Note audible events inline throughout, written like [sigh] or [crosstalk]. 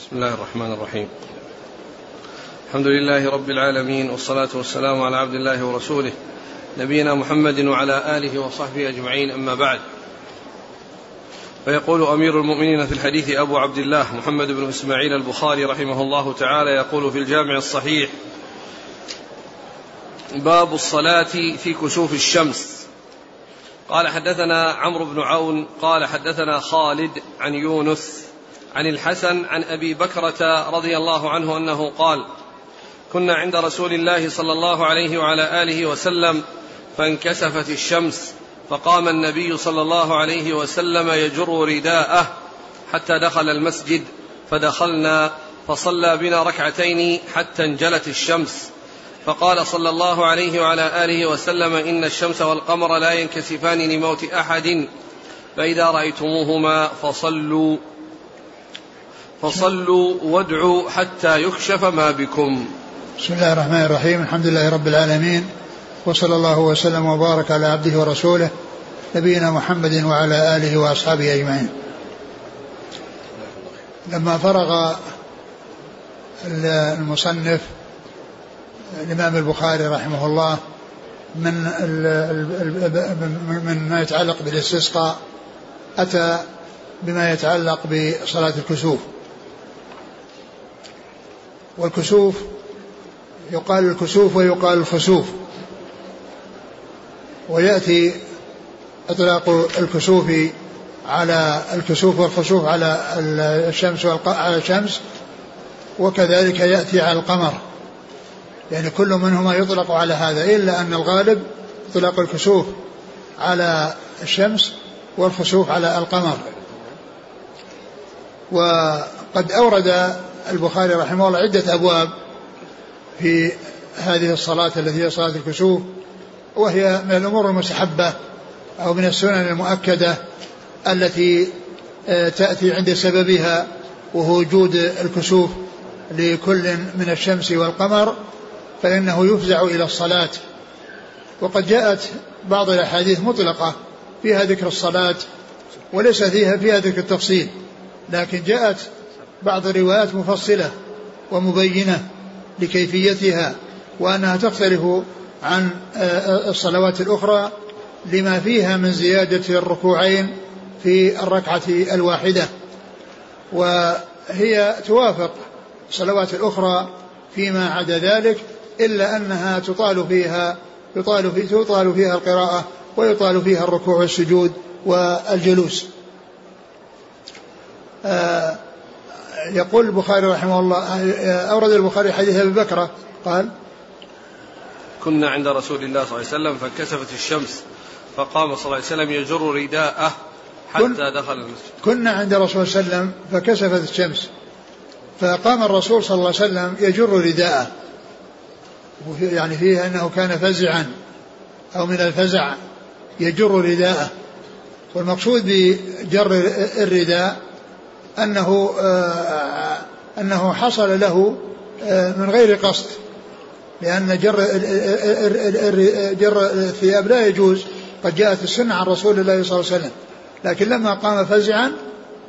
بسم الله الرحمن الرحيم. الحمد لله رب العالمين والصلاة والسلام على عبد الله ورسوله نبينا محمد وعلى آله وصحبه أجمعين أما بعد. فيقول أمير المؤمنين في الحديث أبو عبد الله محمد بن إسماعيل البخاري رحمه الله تعالى يقول في الجامع الصحيح باب الصلاة في كسوف الشمس. قال حدثنا عمرو بن عون قال حدثنا خالد عن يونس عن الحسن عن أبي بكرة رضي الله عنه أنه قال كنا عند رسول الله صلى الله عليه وعلى آله وسلم فانكسفت الشمس فقام النبي صلى الله عليه وسلم يجر رداءه حتى دخل المسجد فدخلنا فصلى بنا ركعتين حتى انجلت الشمس. فقال صلى الله عليه وعلى آله وسلم إن الشمس والقمر لا ينكسفان لموت أحد فإذا رأيتموهما فصلوا فصلوا وادعوا حتى يكشف ما بكم. بسم الله الرحمن الرحيم. الحمد لله رب العالمين. وصلى الله وسلم وبارك على عبده ورسوله نبينا محمد وعلى آله وأصحابه أجمعين. لما فرغ المصنف الإمام البخاري رحمه الله من من ما يتعلق بالاستسقاء أتى بما يتعلق بصلاة الكسوف. والكسوف يقال الكسوف ويقال الخسوف. ويأتي إطلاق الكسوف على الكسوف والخسوف على الشمس على الشمس وكذلك يأتي على القمر. يعني كل منهما يطلق على هذا إلا أن الغالب إطلاق الكسوف على الشمس والخسوف على القمر. وقد أورد البخاري رحمه الله عدة أبواب في هذه الصلاة التي هي صلاة الكسوف وهي من الأمور المستحبة أو من السنن المؤكدة التي آه، تأتي عند سببها وهو وجود الكسوف لكل من الشمس والقمر فإنه يفزع إلى الصلاة. وقد جاءت بعض الأحاديث مطلقة فيها ذكر الصلاة وليس فيها فيها ذكر التفصيل لكن جاءت بعض الروايات مفصلة ومبينة لكيفيتها وأنها تختلف عن آه، الصلوات الأخرى لما فيها من زيادة الركوعين في الركعة الواحدة وهي توافق الصلوات الأخرى فيما عدا ذلك إلا أنها تطال فيها يطال في تطال فيها القراءة ويطال فيها الركوع والسجود والجلوس. آه يقول البخاري رحمه الله أورد البخاري حديث أبي بكرة قال كنا عند رسول الله صلى الله عليه وسلم فانكسفت الشمس فقام صلى الله عليه وسلم يجر رداءه حتى دخل المسجد. كنا عند رسول صلى الله عليه وسلم فكسفت الشمس فقام الرسول صلى الله عليه وسلم يجر رداءه. يعني فيه أنه كان فزعا أو من الفزع يجر رداءه. والمقصود بجر الرداء أنه آه، أنه حصل له آه، من غير قصد لأن جر جر الثياب لا يجوز قد جاءت السنة عن رسول الله صلى الله عليه وسلم. لكن لما قام فزعا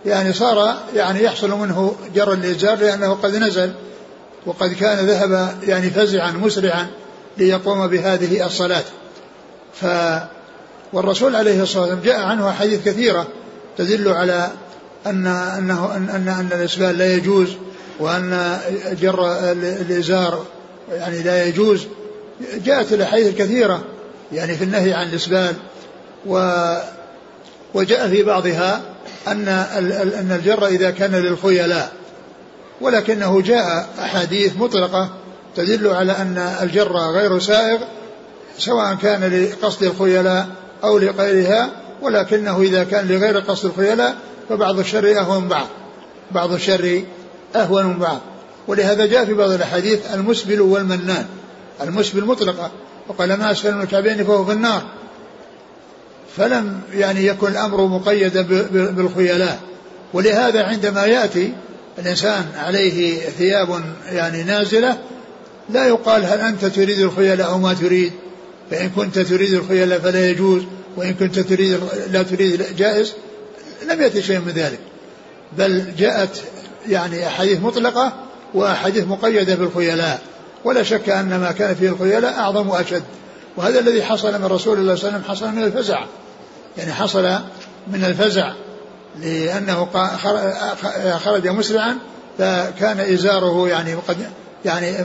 يعني صار يعني يحصل منه جر الإزار لأنه قد نزل وقد كان ذهب يعني فزعا مسرعا ليقوم بهذه الصلاة. ف والرسول عليه الصلاة والسلام جاء عنه أحاديث كثيرة تدل على أن أنه أن أن, أن الإسبال لا يجوز وأن جر الإزار يعني لا يجوز جاءت الأحاديث الكثيرة يعني في النهي عن الإسبال و وجاء في بعضها أن أن الجر إذا كان للخيلاء ولكنه جاء أحاديث مطلقة تدل على أن الجر غير سائغ سواء كان لقصد الخيلاء أو لغيرها ولكنه إذا كان لغير قصد الخيلاء فبعض الشر أهون من بعض. بعض الشر أهون من بعض. ولهذا جاء في بعض الأحاديث المسبل والمنان. المسبل مطلقة. وقال ما أسفل من الكعبين فهو في النار. فلم يعني يكن الأمر مقيدا بالخيلاء. ولهذا عندما يأتي الإنسان عليه ثياب يعني نازلة لا يقال هل أنت تريد الخيلاء أو ما تريد. فإن كنت تريد الخيلاء فلا يجوز. وإن كنت تريد لا تريد جائز لم يأتي شيء من ذلك. بل جاءت يعني أحاديث مطلقة وأحاديث مقيدة بالخيلاء. ولا شك أن ما كان فيه الخيلاء أعظم وأشد. وهذا الذي حصل من رسول الله صلى الله عليه وسلم حصل من الفزع. يعني حصل من الفزع لأنه خرج مسرعا فكان إزاره يعني قد يعني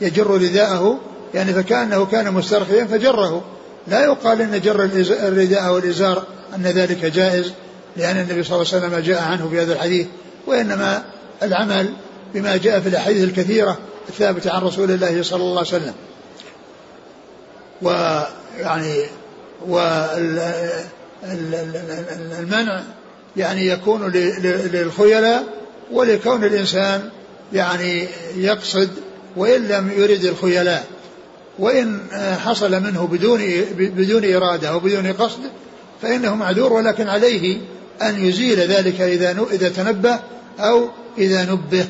يجر رداءه يعني فكأنه كان مسترخيا فجره لا يقال إن جر الرداء والازار أن ذلك جائز لأن النبي صلى الله عليه وسلم جاء عنه في هذا الحديث وإنما العمل بما جاء في الأحاديث الكثيرة الثابتة عن رسول الله صلى الله عليه وسلم. ويعني والمنع يعني يكون للخيلاء ولكون الإنسان يعني يقصد وإن لم يرد الخيلاء وإن حصل منه بدون بدون إرادة أو بدون قصد فإنه معذور ولكن عليه أن يزيل ذلك إذا إذا تنبه أو إذا نبه.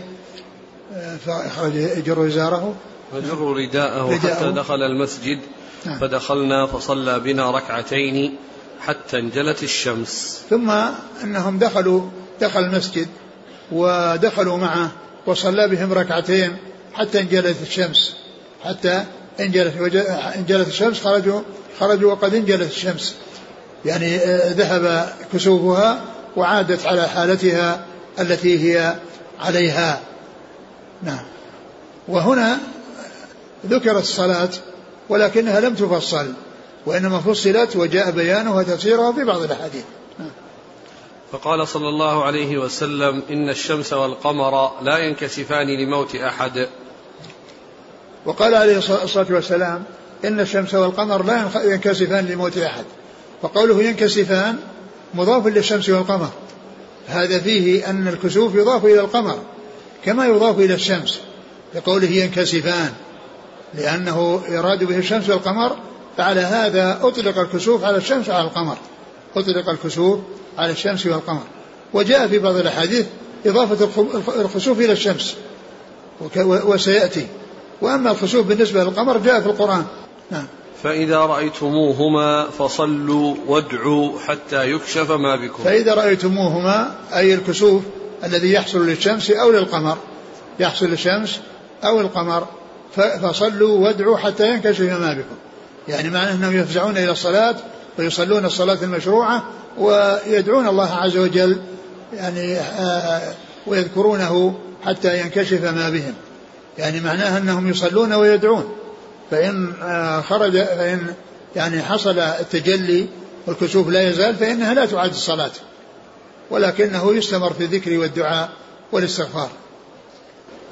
فأخرج يجر إزاره يجر رداءه. حتى دخل المسجد نعم. فدخلنا فصلى بنا ركعتين حتى انجلت الشمس. ثم أنهم دخلوا دخل المسجد ودخلوا معه وصلى بهم ركعتين حتى انجلت الشمس حتى انجلت انجلت الشمس خرجوا خرجوا وقد انجلت الشمس. يعني آه، ذهب كسوفها وعادت على حالتها التي هي عليها. نعم. وهنا ذكرت الصلاة ولكنها لم تفصل وإنما فصلت وجاء بيانها وتفسيرها في بعض الأحاديث. نعم. فقال صلى الله عليه وسلم إن الشمس والقمر لا ينكسفان لموت أحد. وقال عليه الصلاة والسلام إن الشمس والقمر لا ينكسفان لموت أحد. وقوله ينكسفان مضاف للشمس والقمر. هذا فيه أن الكسوف يضاف إلى القمر كما يضاف إلى الشمس. لقوله ينكسفان لأنه يراد به الشمس والقمر فعلى هذا أطلق الكسوف على الشمس وعلى القمر. أطلق الكسوف على الشمس والقمر. وجاء في بعض الأحاديث إضافة الخسوف إلى الشمس. وسيأتي. وأما الخسوف بالنسبة للقمر جاء في القرآن. نعم. فإذا رأيتموهما فصلوا وادعوا حتى يكشف ما بكم. فإذا رأيتموهما أي الكسوف الذي يحصل للشمس أو للقمر يحصل للشمس أو القمر فصلوا وادعوا حتى ينكشف ما بكم. يعني معنى أنهم يفزعون إلى الصلاة ويصلون الصلاة المشروعة ويدعون الله عز وجل يعني آه، ويذكرونه حتى ينكشف ما بهم. يعني معناها أنهم يصلون ويدعون. فإن آه، خرج فإن يعني حصل التجلي والكسوف لا يزال فإنها لا تعد الصلاة. ولكنه يستمر في الذكر والدعاء والاستغفار.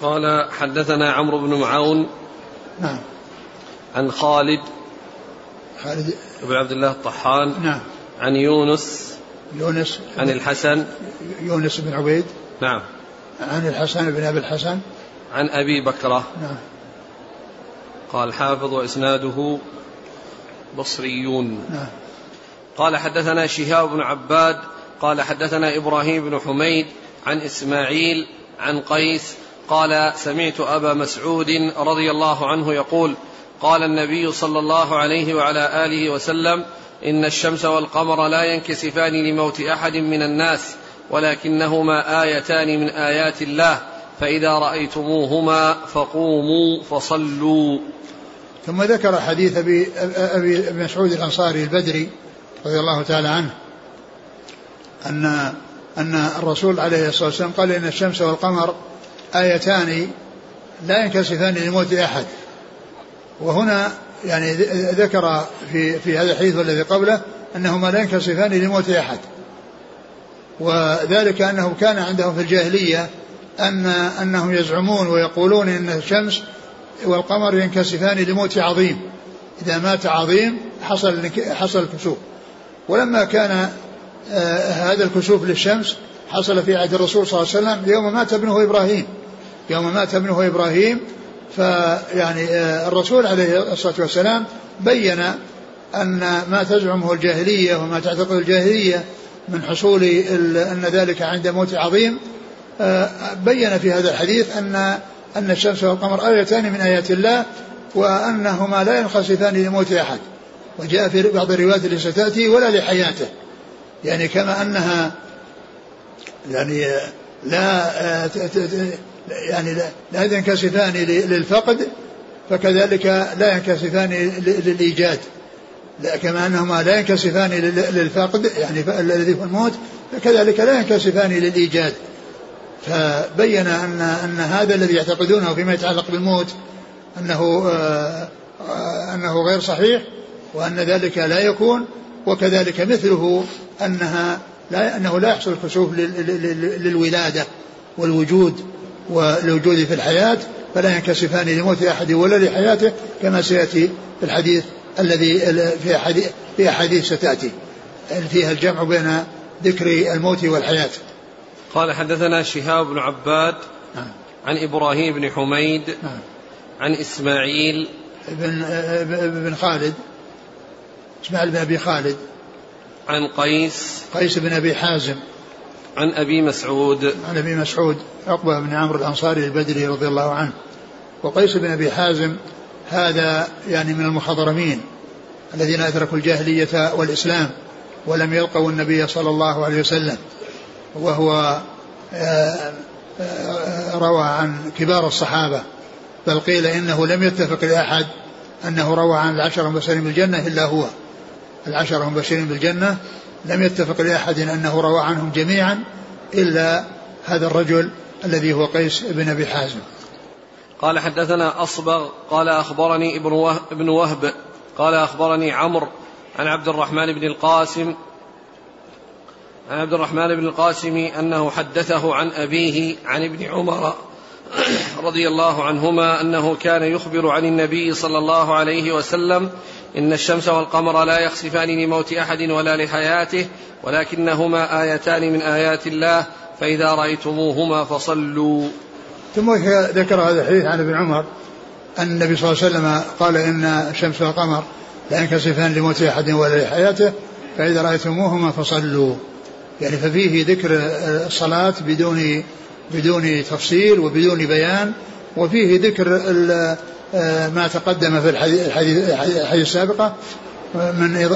قال حدثنا عمرو بن معاون نعم. عن خالد خالد. بن عبد الله الطحان نعم. عن يونس يونس عن الحسن يونس بن عبيد نعم. عن الحسن بن أبي الحسن عن أبي بكرة. نعم. قال حافظ وإسناده بصريون. نعم. قال حدثنا شهاب بن عباد قال حدثنا إبراهيم بن حميد عن إسماعيل عن قيس قال سمعت أبا مسعود رضي الله عنه يقول قال النبي صلى الله عليه وعلى آله وسلم إن الشمس والقمر لا ينكسفان لموت أحد من الناس ولكنهما آيتان من آيات الله. فإذا رأيتموهما فقوموا فصلوا. ثم ذكر حديث أبي, أبي مسعود الأنصاري البدري رضي الله تعالى عنه أن أن الرسول عليه الصلاة والسلام قال إن الشمس والقمر آيتان لا ينكسفان لموت أحد. وهنا يعني ذكر في في هذا الحديث والذي قبله أنهما لا ينكسفان لموت أحد. وذلك أنه كان عندهم في الجاهلية أن أنهم يزعمون ويقولون إن الشمس والقمر ينكسفان لموت عظيم. إذا مات عظيم حصل حصل الكسوف. ولما كان آه هذا الكسوف للشمس حصل في عهد الرسول صلى الله عليه وسلم يوم مات ابنه إبراهيم. يوم مات ابنه إبراهيم فيعني آه الرسول عليه الصلاة والسلام بين أن ما تزعمه الجاهلية وما تعتقد الجاهلية من حصول أن ذلك عند موت عظيم بين في هذا الحديث أن أن الشمس والقمر آيتان من آيات الله وأنهما لا ينخسفان لموت أحد. وجاء في بعض الروايات ستأتي ولا لحياته. يعني كما أنها يعني لا يعني لا ينكسفان للفقد فكذلك لا ينكسفان للإيجاد. كما أنهما لا ينكسفان للفقد يعني الذي هو الموت فكذلك لا ينكسفان للإيجاد. فبين أن أن هذا الذي يعتقدونه فيما يتعلق بالموت أنه آه، أنه غير صحيح وأن ذلك لا يكون وكذلك مثله أنها لا أنه لا يحصل الكسوف للولادة والوجود والوجود في الحياة فلا ينكسفان لموت أحد ولا لحياته كما سيأتي في الحديث الذي في أحاديث في أحاديث ستأتي. فيها الجمع بين ذكر الموت والحياة؟ قال حدثنا شهاب بن عباد نعم. عن إبراهيم بن حميد نعم. عن إسماعيل. بن بن خالد إسماعيل بن أبي خالد. عن قيس. قيس بن أبي حازم. عن أبي مسعود. عن أبي مسعود عقبة بن عمرو الأنصاري البدري رضي الله عنه. وقيس بن أبي حازم هذا يعني من المخضرمين الذين أدركوا الجاهلية والإسلام ولم يلقوا النبي صلى الله عليه وسلم. وهو آه، آه، روى عن كبار الصحابة بل قيل إنه لم يتفق لأحد أنه روى عن العشر المبشرين بالجنة إلا هو. العشر المبشرين بالجنة لم يتفق لأحد أنه روى عنهم جميعا إلا هذا الرجل الذي هو قيس بن أبي حازم. قال حدثنا أصبغ قال أخبرني ابن وهب قال أخبرني عمرو عن عبد الرحمن بن القاسم عن عبد الرحمن بن القاسم أنه حدثه عن أبيه عن ابن عمر [coughs] رضي الله عنهما أنه كان يخبر عن النبي صلى الله عليه وسلم إن الشمس والقمر لا يخسفان لموت أحد ولا لحياته ولكنهما آيتان من آيات الله فإذا رأيتموهما فصلوا. ثم ذكر هذا الحديث عن ابن عمر أن النبي صلى الله عليه وسلم قال إن الشمس والقمر لا ينكسفان لموت أحد ولا لحياته فإذا رأيتموهما فصلوا. يعني ففيه ذكر الصلاة بدون بدون تفصيل وبدون بيان وفيه ذكر ما تقدم في الحديث, الحديث السابقة من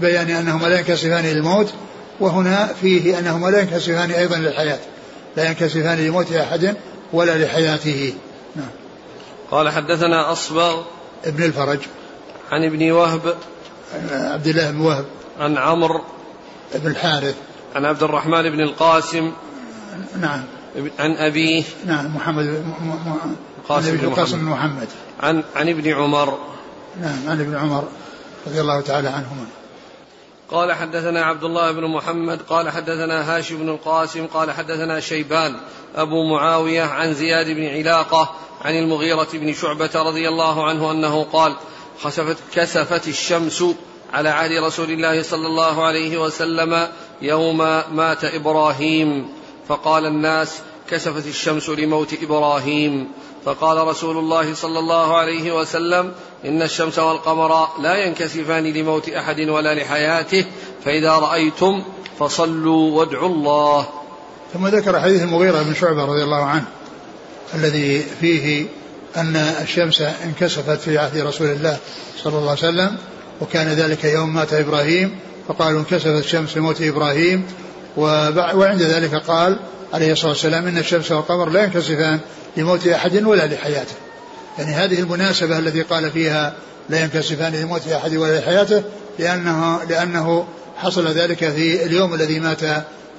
بيان أنهما لا ينكسفان للموت وهنا فيه أنهما لا ينكسفان أيضا للحياة لا ينكسفان لموت أحد ولا لحياته. نعم. قال حدثنا أصبغ ابن الفرج. عن ابن وهب عبد الله بن وهب. عن عمرو بن الحارث. عن عبد الرحمن بن القاسم. نعم. عن أبيه. نعم محمد قاسم بن محمد, محمد. عن عن ابن عمر. نعم عن ابن عمر رضي الله تعالى عنهما. قال حدثنا عبد الله بن محمد قال حدثنا هاشم بن القاسم قال حدثنا شيبان أبو معاوية عن زياد بن علاقة عن المغيرة بن شعبة رضي الله عنه أنه قال خسفت كسفت الشمس على عهد رسول الله صلى الله عليه وسلم يوم مات إبراهيم. فقال الناس كسفت الشمس لموت إبراهيم. فقال رسول الله صلى الله عليه وسلم إن الشمس والقمر لا ينكسفان لموت أحد ولا لحياته فإذا رأيتم فصلوا وادعوا الله. ثم ذكر حديث المغيرة بن شعبة رضي الله عنه الذي فيه أن الشمس انكسفت في عهد رسول الله صلى الله عليه وسلم. وكان ذلك يوم مات إبراهيم فقالوا انكسفت الشمس لموت إبراهيم. وعند ذلك قال عليه الصلاة والسلام إن الشمس والقمر لا ينكسفان لموت أحد ولا لحياته. يعني هذه المناسبة التي قال فيها لا ينكسفان لموت أحد ولا لحياته لأنه, لأنه حصل ذلك في اليوم الذي مات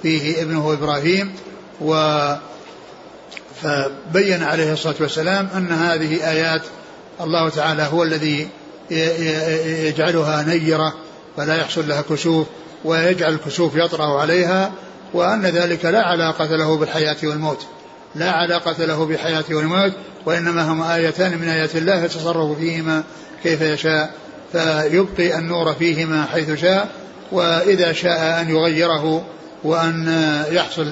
فيه ابنه إبراهيم. و فبين عليه الصلاة والسلام أن هذه آيات الله تعالى هو الذي يجعلها نيرة فلا يحصل لها كسوف ويجعل الكسوف يطرأ عليها وأن ذلك لا علاقة له بالحياة والموت. لا علاقة له بالحياة والموت وإنما هما آيتان من آيات الله يتصرف فيهما كيف يشاء فيبقي النور فيهما حيث شاء وإذا شاء أن يغيره وأن يحصل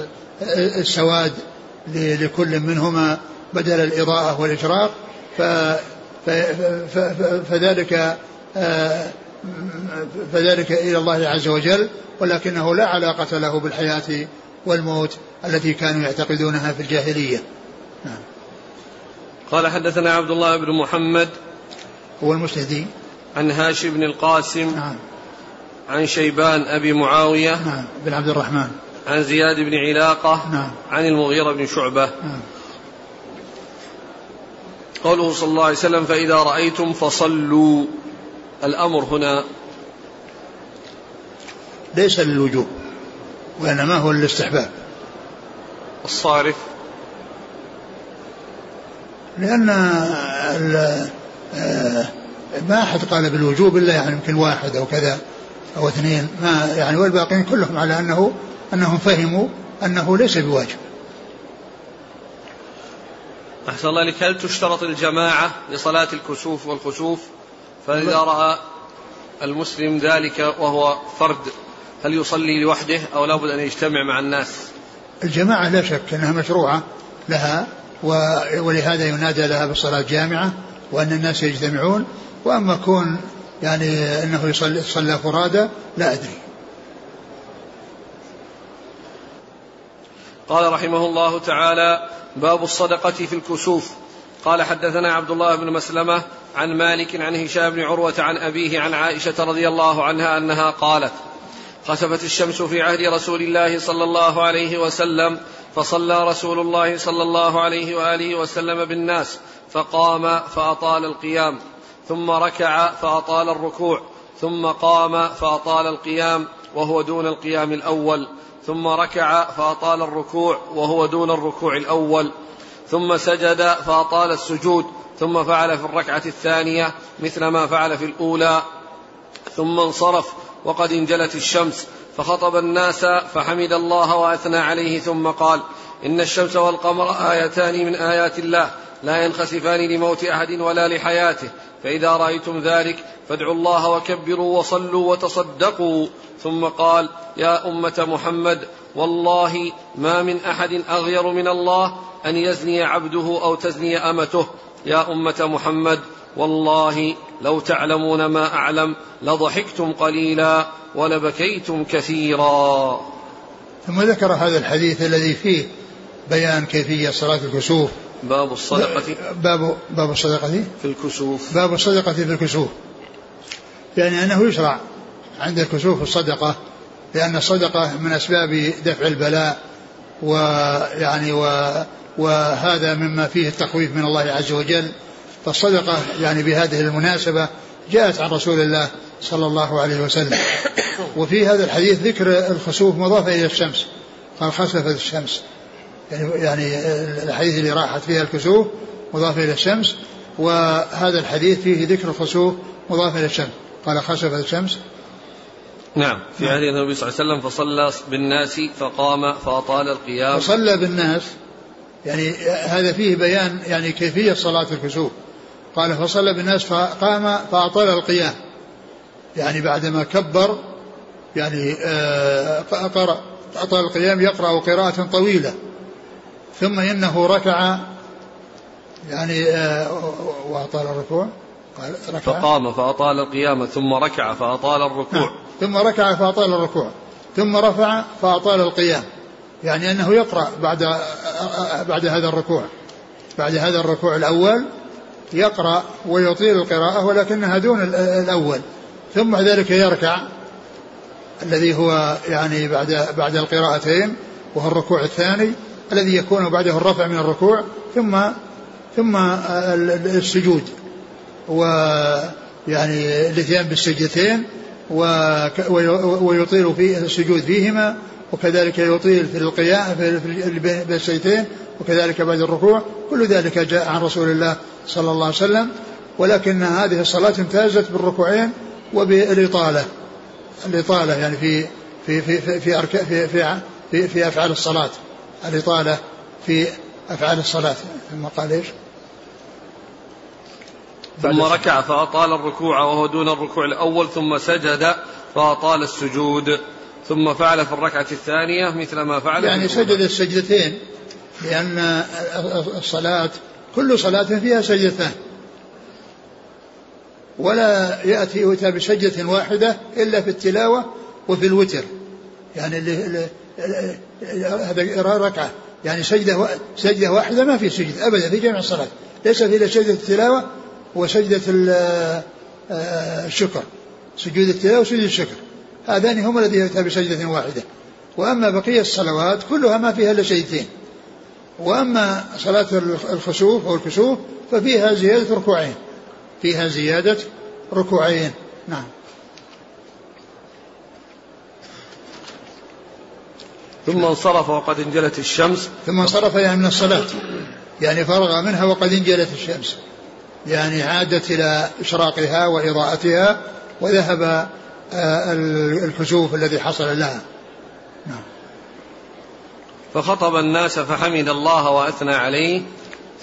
السواد لكل منهما بدل الإضاءة والإشراق فذلك فذلك إلى الله عز وجل ولكنه لا علاقة له بالحياة والموت التي كانوا يعتقدونها في الجاهلية. نعم. قال حدثنا عبد الله بن محمد هو المسندي عن هاشم بن القاسم نعم. عن شيبان أبي معاوية نعم. بن عبد الرحمن. عن زياد بن علاقة نعم. عن المغيرة بن شعبة نعم. قوله صلى الله عليه وسلم فإذا رأيتم فصلوا. الأمر هنا ليس للوجوب وإنما هو للاستحباب. الصارف. لأن آه، ما أحد قال بالوجوب إلا يعني يمكن واحد أو كذا أو اثنين ما يعني والباقين كلهم على أنه أنهم فهموا أنه ليس بواجب. أحسن الله لك هل تشترط الجماعة لصلاة الكسوف والخسوف فإذا رأى المسلم ذلك وهو فرد هل يصلي لوحده أو لابد أن يجتمع مع الناس؟ الجماعة لا شك أنها مشروعة لها ولهذا ينادى لها بالصلاة الجامعة وأن الناس يجتمعون وأما كون يعني أنه يصلي صلى فرادى لا أدري. قال رحمه الله تعالى باب الصدقة في الكسوف. قال حدثنا عبد الله بن مسلمة عن مالك عن هشام بن عروة عن أبيه عن عائشة رضي الله عنها أنها قالت خسفت الشمس في عهد رسول الله صلى الله عليه وسلم فصلى رسول الله صلى الله عليه وآله وسلم بالناس فقام فأطال القيام ثم ركع فأطال الركوع ثم قام فأطال القيام وهو دون القيام الأول. ثم ركع فأطال الركوع وهو دون الركوع الأول. ثم سجد فأطال السجود. ثم فعل في الركعة الثانية مثل ما فعل في الأولى. ثم انصرف وقد انجلت الشمس. فخطب الناس فحمد الله وأثنى عليه. ثم قال إن الشمس والقمر آيتان من آيات الله. لا ينخسفان لموت أحد ولا لحياته. فإذا رأيتم ذلك فادعوا الله وكبروا وصلوا وتصدقوا. ثم قال يا أمة محمد والله ما من أحد أغير من الله أن يزني عبده أو تزني أمته. يا أمة محمد والله لو تعلمون ما أعلم لضحكتم قليلا ولبكيتم كثيرا. ثم ذكر هذا الحديث الذي فيه بيان كيفية صلاة الكسوف. باب الصدقة. باب باب الصدقة. في الكسوف. باب الصدقة في الكسوف. يعني أنه يشرع عند الكسوف الصدقة لأن الصدقة من أسباب دفع البلاء ويعني و وهذا مما فيه التخويف من الله عز وجل. فالصدقة يعني بهذه المناسبة جاءت عن رسول الله صلى الله عليه وسلم. وفي هذا الحديث ذكر الخسوف مضافة إلى الشمس. قال خسفت الشمس. يعني يعني الحديث اللي راحت فيها الكسوف مضافة إلى الشمس وهذا الحديث فيه ذكر الخسوف مضافة إلى الشمس. قال خسفت الشمس. نعم. في عهد النبي صلى الله عليه وسلم فصلى بالناس فقام فأطال القيام. فصلى بالناس. يعني هذا فيه بيان يعني كيفية صلاة الكسوف. قال فصلى بالناس فقام فأطال القيام. يعني بعدما كبر يعني آه، قرأ أطال القيام يقرأ قراءة طويلة. ثم إنه ركع يعني آه، وأطال الركوع. قال ركع. فقام فأطال القيام ثم ركع فأطال الركوع. نعم. ثم ركع فأطال الركوع. ثم رفع فأطال القيام. يعني أنه يقرأ بعد آه، بعد هذا الركوع. بعد هذا الركوع الأول يقرأ ويطيل القراءة ولكنها دون الأول. ثم بعد ذلك يركع الذي هو يعني بعد بعد القراءتين وهو الركوع الثاني. الذي يكون بعده الرفع من الركوع ثم ثم السجود. ويعني الاتيان بالسجدتين ويطيل في السجود فيهما وكذلك يطيل في القيام في السجدتين وكذلك بعد الركوع. كل ذلك جاء عن رسول الله صلى الله عليه وسلم. ولكن هذه الصلاة امتازت بالركوعين وبالإطالة. الإطالة يعني في في في في في في, في, في, في أفعال الصلاة. الإطالة في أفعال الصلاة. ثم قال إيش؟ ثم ركع فأطال الركوع وهو دون الركوع الأول ثم سجد فأطال السجود. ثم فعل في الركعة الثانية مثل ما فعل يعني سجد السجدتين لأن الصلاة كل صلاة فيها سجدتان. ولا يأتي يؤتى بسجدة واحدة إلا في التلاوة وفي الوتر. يعني اللي هذا ركعة. يعني سجدة سجدة واحدة ما في سجد أبدا في جميع الصلاة. ليس في إلا سجدة التلاوة وسجدة آه، الشكر. سجود التلاوة وسجود الشكر. هذان هما الذين يؤتى بسجدة واحدة. وأما بقية الصلوات كلها ما فيها إلا سجدتين. وأما صلاة الخسوف أو الكسوف ففيها زيادة ركوعين. فيها زيادة ركوعين. نعم. ثم انصرف وقد انجلت الشمس. ثم انصرف يعني من الصلاة. يعني فرغ منها وقد انجلت الشمس. يعني عادت إلى إشراقها وإضاءتها وذهب آه، الكسوف الذي حصل لها. نعم. فخطب الناس فحمد الله وأثنى عليه.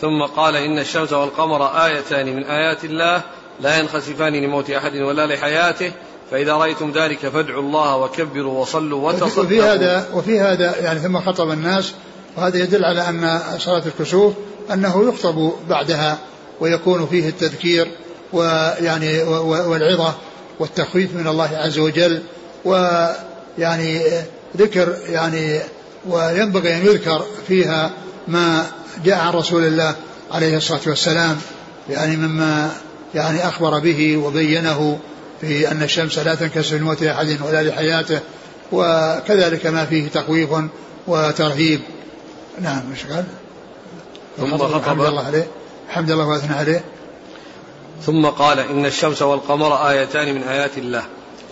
ثم قال إن الشمس والقمر آيتان من آيات الله لا ينخسفان لموت أحد ولا لحياته. فإذا رأيتم ذلك فادعوا الله وكبروا وصلوا وتصدقوا. وفي هذا وفي هذا يعني ثم خطب الناس وهذا يدل على أن صلاة الكسوف أنه يخطب بعدها ويكون فيه التذكير ويعني والعظة والتخويف من الله عز وجل ويعني ذكر يعني وينبغي أن يذكر فيها ما جاء عن رسول الله عليه الصلاة والسلام يعني مما يعني أخبر به وبينه في أن الشمس لا تنكسر لموت أحد ولا لحياته وكذلك ما فيه تخويف وترهيب. نعم إيش قال؟ ثم خطب الحمد الله عليه الحمد لله واثنى عليه. ثم قال إن الشمس والقمر آيتان من آيات الله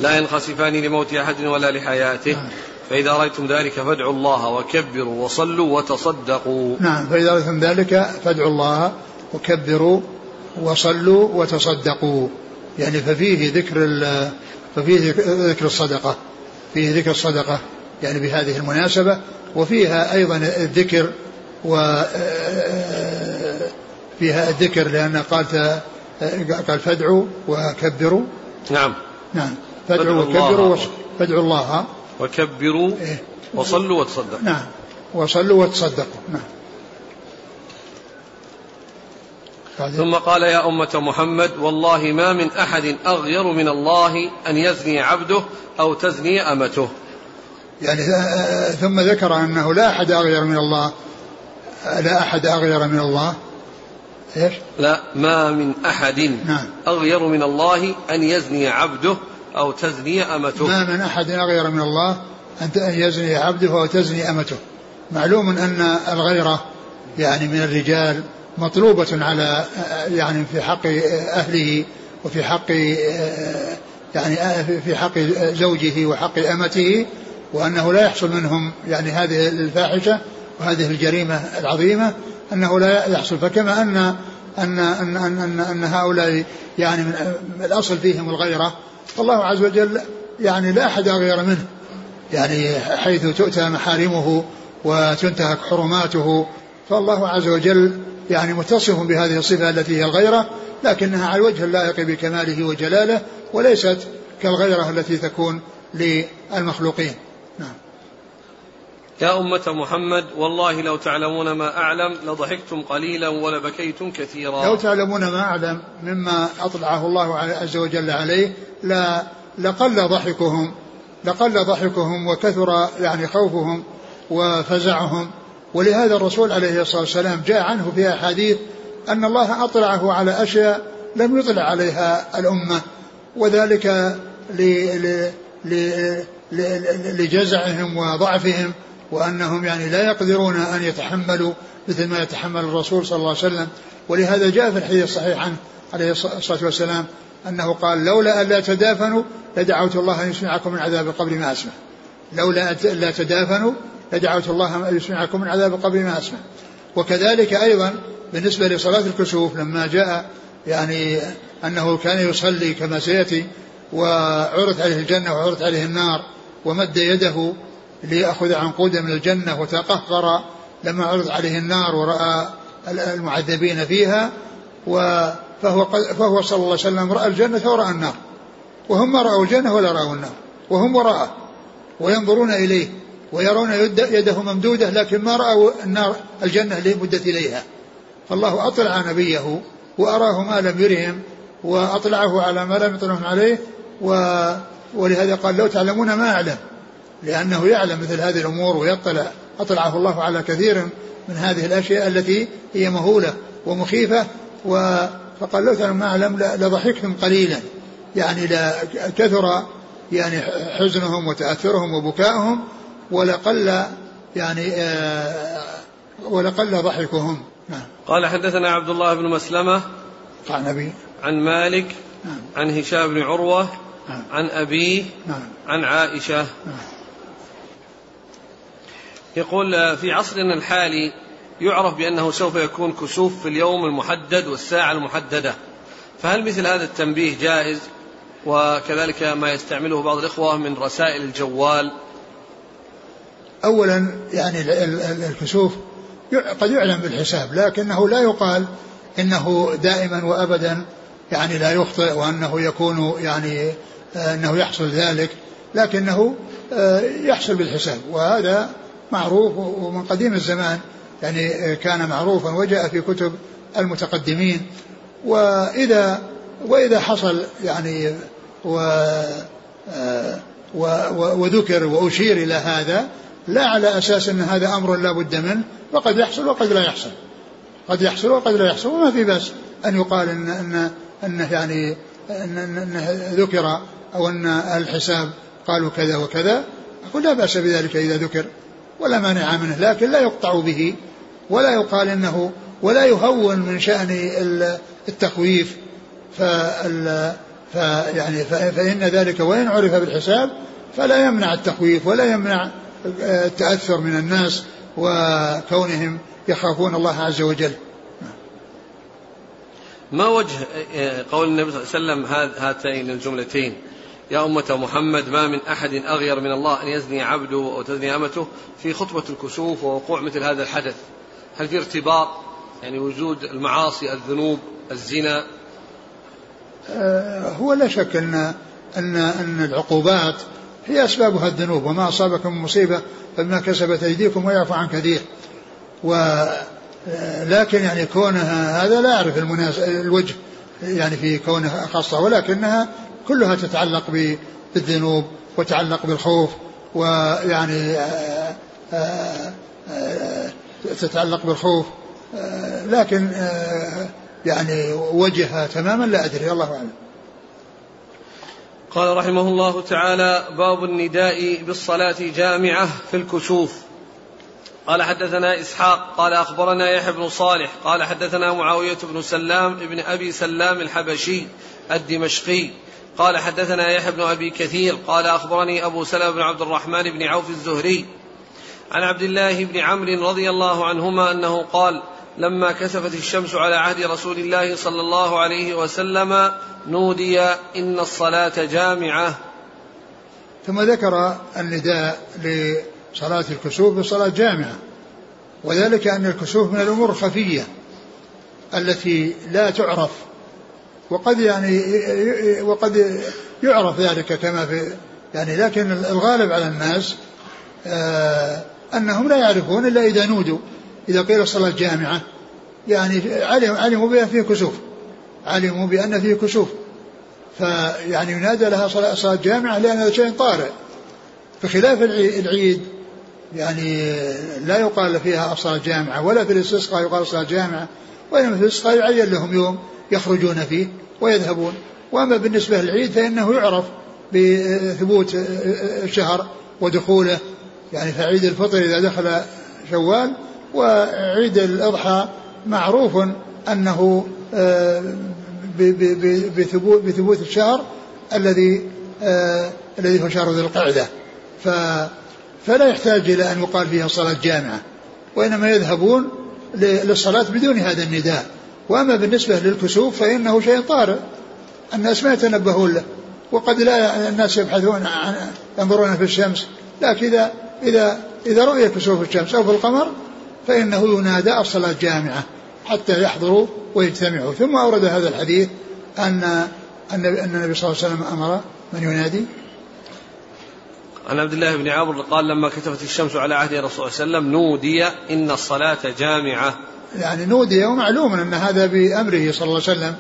لا ينخسفان لموت أحد ولا لحياته. نعم. فإذا رأيتم ذلك فادعوا الله وكبروا وصلوا وتصدقوا. نعم فإذا رأيتم ذلك فادعوا الله وكبروا وصلوا وتصدقوا. يعني ففيه ذكر ففيه ذكر الصدقة فيه ذكر الصدقة يعني بهذه المناسبة وفيها أيضا الذكر و فيها الذكر لأن قال قال فادعوا وكبروا. نعم. نعم. فادعوا وكبروا فادعوا الله. وكبروا إيه. وصلوا وتصدقوا. نعم. وصلوا وتصدقوا. نعم. ثم قال يا أمة محمد والله ما من أحد أغير من الله أن يزني عبده أو تزني أمته يعني ثم ذكر أنه لا أحد أغير من الله لا أحد أغير من الله إيش؟ لا ما من أحد نعم. أغير من الله أن يزني عبده أو تزني أمته ما من أحد أغير من الله أن يزني عبده أو تزني أمته معلوم أن الغيرة يعني من الرجال مطلوبة على يعني في حق أهله وفي حق يعني في حق زوجه وحق أمته وأنه لا يحصل منهم يعني هذه الفاحشة وهذه الجريمة العظيمة أنه لا يحصل. فكما أن أن أن أن, أن, أن هؤلاء يعني من الأصل فيهم الغيرة فالله عز وجل يعني لا أحد أغير منه يعني حيث تؤتى محارمه وتنتهك حرماته فالله عز وجل يعني متصف بهذه الصفة التي هي الغيرة لكنها على الوجه اللائق بكماله وجلاله وليست كالغيرة التي تكون للمخلوقين. نعم. يا أمة محمد والله لو تعلمون ما أعلم لضحكتم قليلا ولبكيتم كثيرا. لو تعلمون ما أعلم مما أطلعه الله عز وجل عليه لا لقل ضحكهم لقل ضحكهم وكثر يعني خوفهم وفزعهم. ولهذا الرسول عليه الصلاة والسلام جاء عنه في أحاديث أن الله أطلعه على أشياء لم يطلع عليها الأمة وذلك لجزعهم وضعفهم وأنهم يعني لا يقدرون أن يتحملوا مثل ما يتحمل الرسول صلى الله عليه وسلم. ولهذا جاء في الحديث الصحيح عنه عليه الصلاة والسلام أنه قال لولا أن لا تدافنوا لدعوت الله أن يسمعكم من عذاب القبر ما أسمع. لولا أن لا تدافنوا لدعوت الله أن يسمعكم من عذاب القبر ما أسمع. وكذلك أيضا بالنسبة لصلاة الكسوف لما جاء يعني أنه كان يصلي كما سيأتي وعرضت عليه الجنة وعرضت عليه النار ومد يده ليأخذ عنقودا من الجنة وتقهقر لما عرض عليه النار ورأى المعذبين فيها فهو, فهو صلى الله عليه وسلم رأى الجنة ورأى النار. وهم ما رأوا الجنة ولا رأوا النار وهم وراءه وينظرون إليه. ويرون يده ممدودة لكن ما رأوا النار الجنة اللي مدت إليها. فالله أطلع نبيه وأراه ما لم يرهم وأطلعه على ما لم يطلعهم عليه و ولهذا قال لو تعلمون ما أعلم لأنه يعلم مثل هذه الأمور ويطلع. أطلعه الله على كثير من هذه الأشياء التي هي مهولة ومخيفة و فقال لو تعلم ما أعلم لضحكتم قليلا. يعني لكثر يعني حزنهم وتأثرهم وبكائهم ولقل يعني ولقل ضحكهم. نعم. قال حدثنا عبد الله بن مسلمة عن أبي. عن مالك نعم. عن هشام بن عروة نعم. عن أبيه نعم. عن عائشة. نعم. يقول في عصرنا الحالي يعرف بأنه سوف يكون كسوف في اليوم المحدد والساعة المحددة. فهل مثل هذا التنبيه جائز؟ وكذلك ما يستعمله بعض الإخوة من رسائل الجوال. أولا يعني الكسوف قد يعلم بالحساب لكنه لا يقال إنه دائما وابدا يعني لا يخطئ وأنه يكون يعني إنه يحصل ذلك لكنه آه، يحصل بالحساب. وهذا معروف ومن قديم الزمان يعني كان معروفا وجاء في كتب المتقدمين. وإذا وإذا حصل يعني و آه، وذكر وأشير إلى هذا لا على أساس أن هذا أمر لا بد منه وقد يحصل وقد لا يحصل. قد يحصل وقد لا يحصل وما في بأس أن يقال أن أن أنه يعني أن أنه ذكر أو أن الحساب قالوا كذا وكذا أقول لا بأس بذلك إذا ذكر ولا مانع منه لكن لا يقطع به ولا يقال إنه ولا يهون من شأن التخويف فال فيعني فإن ذلك وإن عرف بالحساب فلا يمنع التخويف ولا يمنع التأثر من الناس وكونهم يخافون الله عز وجل. ما وجه قول النبي صلى الله عليه وسلم هاتين الجملتين. يا أمة محمد ما من أحد أغير من الله أن يزني عبده وتزني أمته في خطبة الكسوف ووقوع مثل هذا الحدث؟ هل في ارتباط؟ يعني وجود المعاصي الذنوب الزنا؟ آه، هو لا شك أن أن أن العقوبات هي أسبابها الذنوب وما أصابكم من مصيبة فبما كسبت أيديكم ويعفو عن كثير. و لكن يعني كونها هذا لا أعرف الوجه يعني في كونها خاصة ولكنها كلها تتعلق بالذنوب وتتعلق بالخوف ويعني آه، آه، آه، تتعلق بالخوف. لكن يعني وجهها تماما لا أدري الله أعلم. قال رحمه الله تعالى باب النداء بالصلاة جامعة في الكسوف قال حدثنا إسحاق قال أخبرنا يحيى بن صالح قال حدثنا معاوية بن سلام ابن أبي سلام الحبشي الدمشقي. قال حدثنا يحيى بن أبي كثير قال أخبرني أبو سلمة بن عبد الرحمن بن عوف الزهري عن عبد الله بن عمرو رضي الله عنهما أنه قال لما كسفت الشمس على عهد رسول الله صلى الله عليه وسلم نودي إن الصلاة جامعة. ثم ذكر النداء لصلاة الكسوف بصلاة جامعة وذلك أن الكسوف من الأمور الخفية التي لا تعرف وقد يعني وقد يعرف ذلك كما في يعني لكن الغالب على الناس آه أنهم لا يعرفون إلا إذا نودوا. إذا قيل الصلاة جامعة يعني علموا بأن فيه كسوف. علموا بأن فيه كسوف. فيعني ينادى لها صلاة, صلاة جامعة لأن هذا شيء طارئ بخلاف العيد يعني لا يقال فيها الصلاة جامعة ولا في الاستسقاء يقال صلاة جامعة وإنما في الاستسقاء يعين لهم يوم يخرجون فيه ويذهبون. وأما بالنسبة للعيد فإنه يعرف بثبوت الشهر ودخوله. يعني فعيد الفطر إذا دخل شوال وعيد الأضحى معروف أنه آه، بثبوت, الشهر الذي آه، الذي هو شهر ذي القعدة. فلا يحتاج إلى أن يقال فيها صلاة جامعة وإنما يذهبون للصلاة بدون هذا النداء. وأما بالنسبة للكسوف فإنه شيء طارئ. الناس ما يتنبهون له وقد لا الناس يبحثون عن ينظرون في الشمس. لكن إذا إذا إذا رؤي كسوف الشمس أو في القمر فإنه ينادى الصلاة جامعة حتى يحضروا ويجتمعوا. ثم أورد هذا الحديث أن أن النبي صلى الله عليه وسلم أمر من ينادي. عن عبد الله بن عمرو قال لما كتبت الشمس على عهد الرسول صلى الله عليه وسلم نودي إن الصلاة جامعة. يعني نودي ومعلوم أن هذا بأمره صلى الله عليه وسلم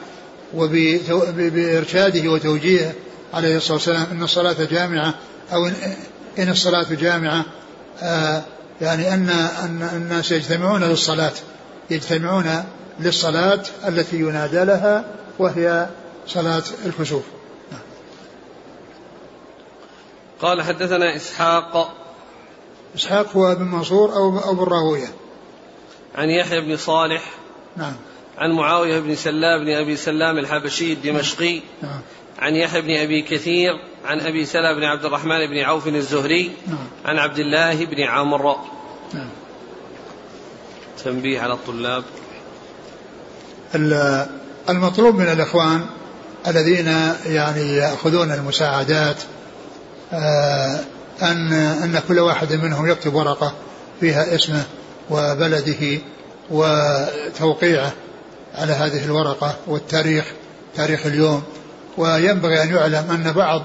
وبإرشاده وتوجيهه عليه الصلاة والسلام إن الصلاة جامعة أو إن الصلاة جامعة آه يعني أن أن الناس يجتمعون للصلاة يجتمعون للصلاة التي ينادى لها وهي صلاة الكسوف. قال حدثنا إسحاق. إسحاق هو بن منصور أو أو بن راهوية. عن يحيى بن صالح. نعم. عن معاوية بن سلام بن أبي سلام الحبشي الدمشقي. نعم. عن يحيى بن أبي كثير عن أبي سلمة بن عبد الرحمن بن عوف الزهري نعم. عن عبد الله بن عمرو. نعم. تنبيه على الطلاب. ال- المطلوب من الإخوان الذين يعني يأخذون المساعدات آه، أن أن كل واحد منهم يكتب ورقة فيها اسمه وبلده وتوقيعه على هذه الورقة والتاريخ تاريخ اليوم. وينبغي أن يعلم أن بعض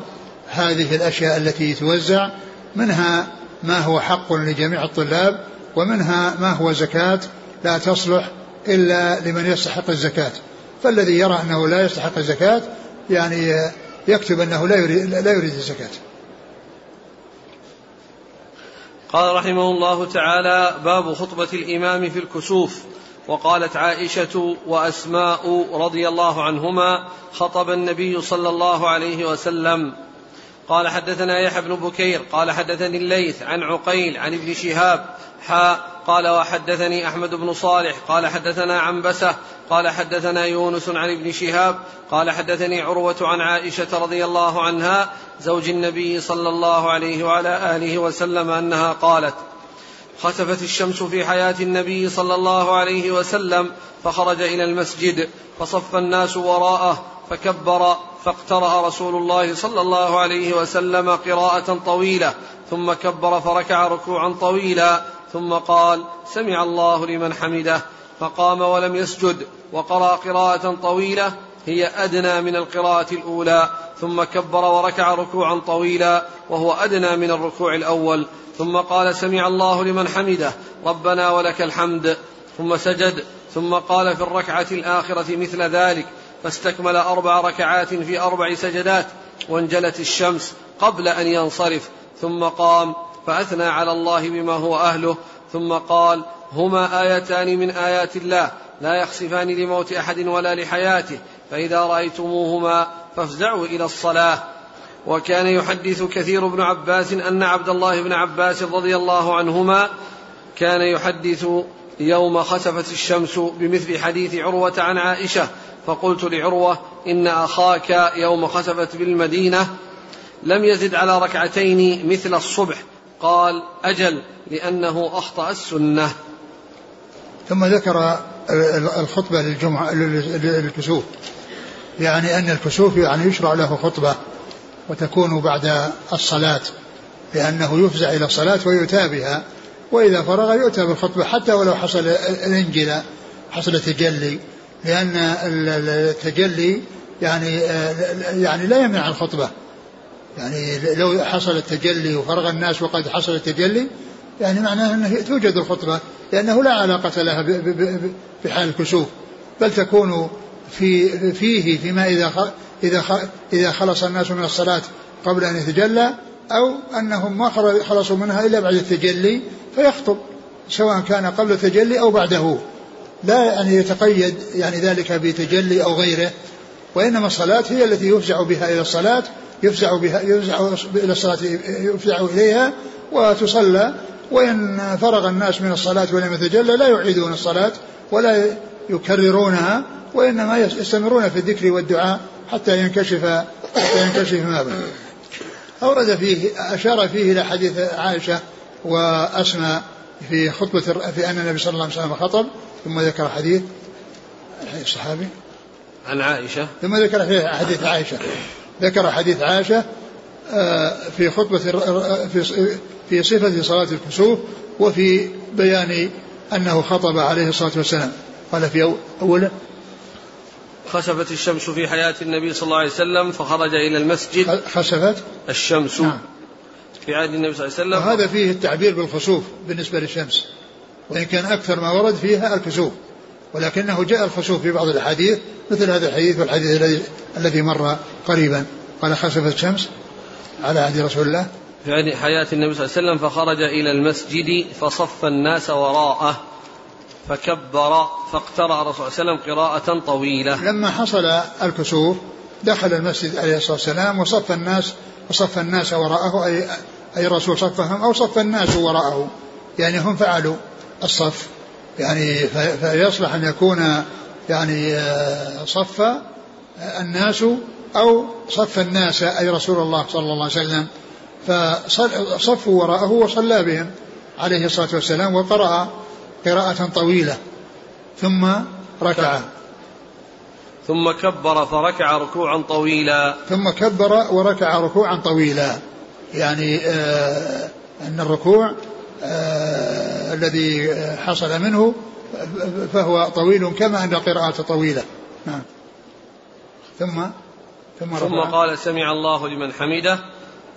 هذه الأشياء التي توزع منها ما هو حق لجميع الطلاب ومنها ما هو زكاة لا تصلح إلا لمن يستحق الزكاة. فالذي يرى أنه لا يستحق الزكاة يعني يكتب أنه لا يريد, لا يريد الزكاة. قال رحمه الله تعالى باب خطبة الإمام في الكسوف. وقالت عائشة وأسماء رضي الله عنهما خطب النبي صلى الله عليه وسلم. قال حدثنا يحيى بن بكير قال حدثني الليث عن عقيل عن ابن شهاب حاء قال وحدثني أحمد بن صالح قال حدثنا عنبسة قال حدثنا يونس عن ابن شهاب قال حدثني عروة عن عائشة رضي الله عنها زوج النبي صلى الله عليه وعلى آله وسلم أنها قالت خسفت الشمس في حياة النبي صلى الله عليه وسلم فخرج إلى المسجد فصف الناس وراءه فكبر فاقترأ رسول الله صلى الله عليه وسلم قراءة طويلة ثم كبر فركع ركوعا طويلا ثم قال سمع الله لمن حمده. فقام ولم يسجد وقرأ قراءة طويلة هي أدنى من القراءة الأولى. ثم كبر وركع ركوعا طويلا وهو أدنى من الركوع الأول. ثم قال سمع الله لمن حمده. ربنا ولك الحمد. ثم سجد. ثم قال في الركعة الآخرة مثل ذلك. فاستكمل أربع ركعات في أربع سجدات وانجلت الشمس قبل أن ينصرف. ثم قام فأثنى على الله بما هو أهله. ثم قال هما آيتان من آيات الله. لا يخسفان لموت أحد ولا لحياته. فإذا رأيتموهما فافزعوا إلى الصلاة. وكان يحدث كثير بن عباس أن عبد الله بن عباس رضي الله عنهما كان يحدث يوم خسفت الشمس بمثل حديث عروة عن عائشة. فقلت لعروة إن أخاك يوم خسفت بالمدينة لم يزد على ركعتين مثل الصبح. قال أجل لأنه أخطأ السنة. ثم ذكر الخطبة للجمعة للكسوف. يعني أن الكسوف يعني يشرع له خطبة وتكون بعد الصلاة لأنه يفزع إلى الصلاة ويؤتى بها وإذا فرغ يؤتى بالخطبة حتى ولو حصل الانجلة حصل التجلي لأن التجلي يعني يعني لا يمنع الخطبة. يعني لو حصل التجلي وفرغ الناس وقد حصل التجلي يعني معناه أنه توجد الخطبة لأنه لا علاقة لها بحال الكسوف بل تكون في فيه فيما إذا إذا إذا خلص الناس من الصلاة قبل أن يتجلى أو أنهم ما خلصوا منها إلا بعد التجلي فيخطب سواء كان قبل التجلي أو بعده. لا يعني يتقيد يعني ذلك بتجلي أو غيره وإنما الصلاة هي التي يفزع بها إلى الصلاة يفزع بها يفزع إلى الصلاة يفزع إليها وتصلى. وإن فرغ الناس من الصلاة ولم يتجلى لا يعيدون الصلاة ولا يكررونها. وإنما يستمرون في الذكر والدعاء حتى ينكشف حتى ينكشف ما بهم أورد فيه أشار فيه إلى حديث عائشة وأسمى في خطبة في أن النبي صلى الله عليه وسلم خطب ثم ذكر حديث. الصحابي؟ عن عائشة. ثم ذكر حديث عائشة. ذكر حديث عائشة في خطبة في في صفة صلاة الكسوف وفي بيان أنه خطب عليه الصلاة والسلام. قال في أوله خسفت الشمس في حياة النبي صلى الله عليه وسلم فخرج إلى المسجد. خسفت؟ الشمس نعم. في عهد النبي صلى الله عليه وسلم. وهذا فيه التعبير بالخسوف بالنسبة للشمس. وإن كان أكثر ما ورد فيها الكسوف. ولكنه جاء الخسوف في بعض الأحاديث مثل هذا الحديث والحديث الذي الذي مر قريبا. قال خسفت الشمس على عهد رسول الله. في حياة النبي صلى الله عليه وسلم فخرج إلى المسجد فصف الناس وراءه. فكبر فاقترأ الرسول صلى الله عليه وسلم قراءة طويلة. لما حصل الكسوف دخل المسجد عليه الصلاة والسلام وصف الناس وصف الناس وراءه أي أي الرسول صفهم أو صف الناس وراءه. يعني هم فعلوا الصف. يعني فيصلح أن يكون يعني آه، صف الناس أو صف الناس أي رسول الله صلى الله عليه وسلم. فصفوا وراءه وصلى بهم عليه الصلاة والسلام وقرأ قراءة طويلة ثم ركع. ثم كبر فركع ركوعا طويلا. ثم كبر وركع ركوعا طويلا. يعني آه أن الركوع آه الذي حصل منه فهو طويل كما أن القراءة طويلة. نعم. ثم ثم, ثم قال سمع الله لمن حمده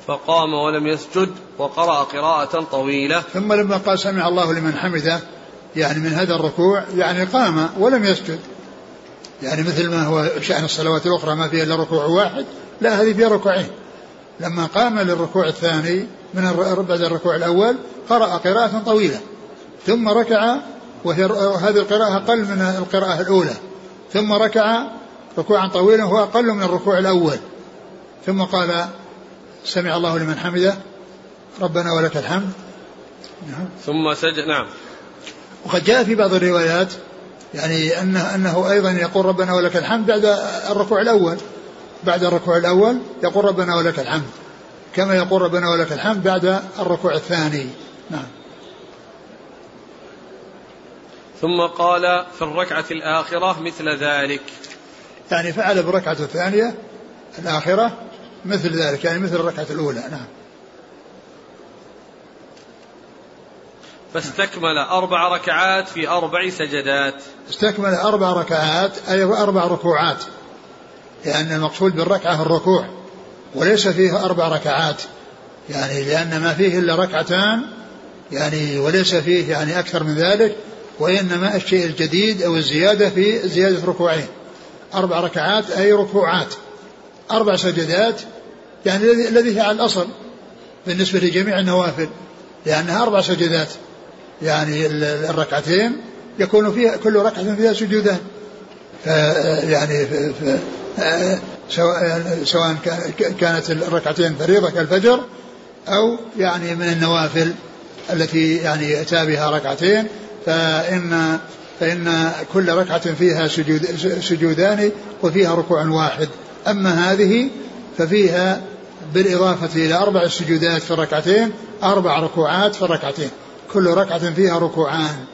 فقام ولم يسجد وقرأ قراءة طويلة. ثم لما قال سمع الله لمن حمده يعني من هذا الركوع يعني قام ولم يسجد. يعني مثل ما هو شأن الصلوات الأخرى ما فيها إلا ركوع واحد لا هذه فيها ركوعين. لما قام للركوع الثاني من بعد الركوع الأول قرأ قراءة طويلة. ثم ركع وهي هذه القراءة أقل من القراءة الأولى. ثم ركع ركوعا طويلا هو أقل من الركوع الأول. ثم قال سمع الله لمن حمده ربنا ولك الحمد. نعم. ثم سجد نعم. وقد جاء في بعض الروايات يعني أنه, أنه أيضا يقول ربنا ولك الحمد بعد الركوع الأول. بعد الركوع الأول يقول ربنا ولك الحمد كما يقول ربنا ولك الحمد بعد الركوع الثاني. نعم. ثم قال في الركعة الآخرة مثل ذلك. يعني فعل بالركعة الثانية الآخرة مثل ذلك يعني مثل الركعة الأولى. نعم. فاستكمل أربع ركعات في أربع سجدات. استكمل أربع ركعات أي أربع ركوعات. لأن المقصود بالركعة الركوع وليس فيه أربع ركعات. يعني لأن ما فيه إلا ركعتان يعني وليس فيه يعني أكثر من ذلك وإنما الشيء الجديد أو الزيادة في زيادة ركوعين. أربع ركعات أي ركوعات. أربع سجدات يعني الذي هي على الأصل بالنسبة لجميع النوافل لأنها أربع سجدات. يعني الركعتين يكون فيها كل ركعة فيها سجودان يعني سواء سواء كانت الركعتين فريضة كالفجر أو يعني من النوافل التي يعني أتى بها ركعتين فإن فإن كل ركعة فيها سجود سجودان وفيها ركوع واحد. أما هذه ففيها بالإضافة إلى أربع سجودات في الركعتين أربع ركوعات في الركعتين. كل ركعة فيها ركوعان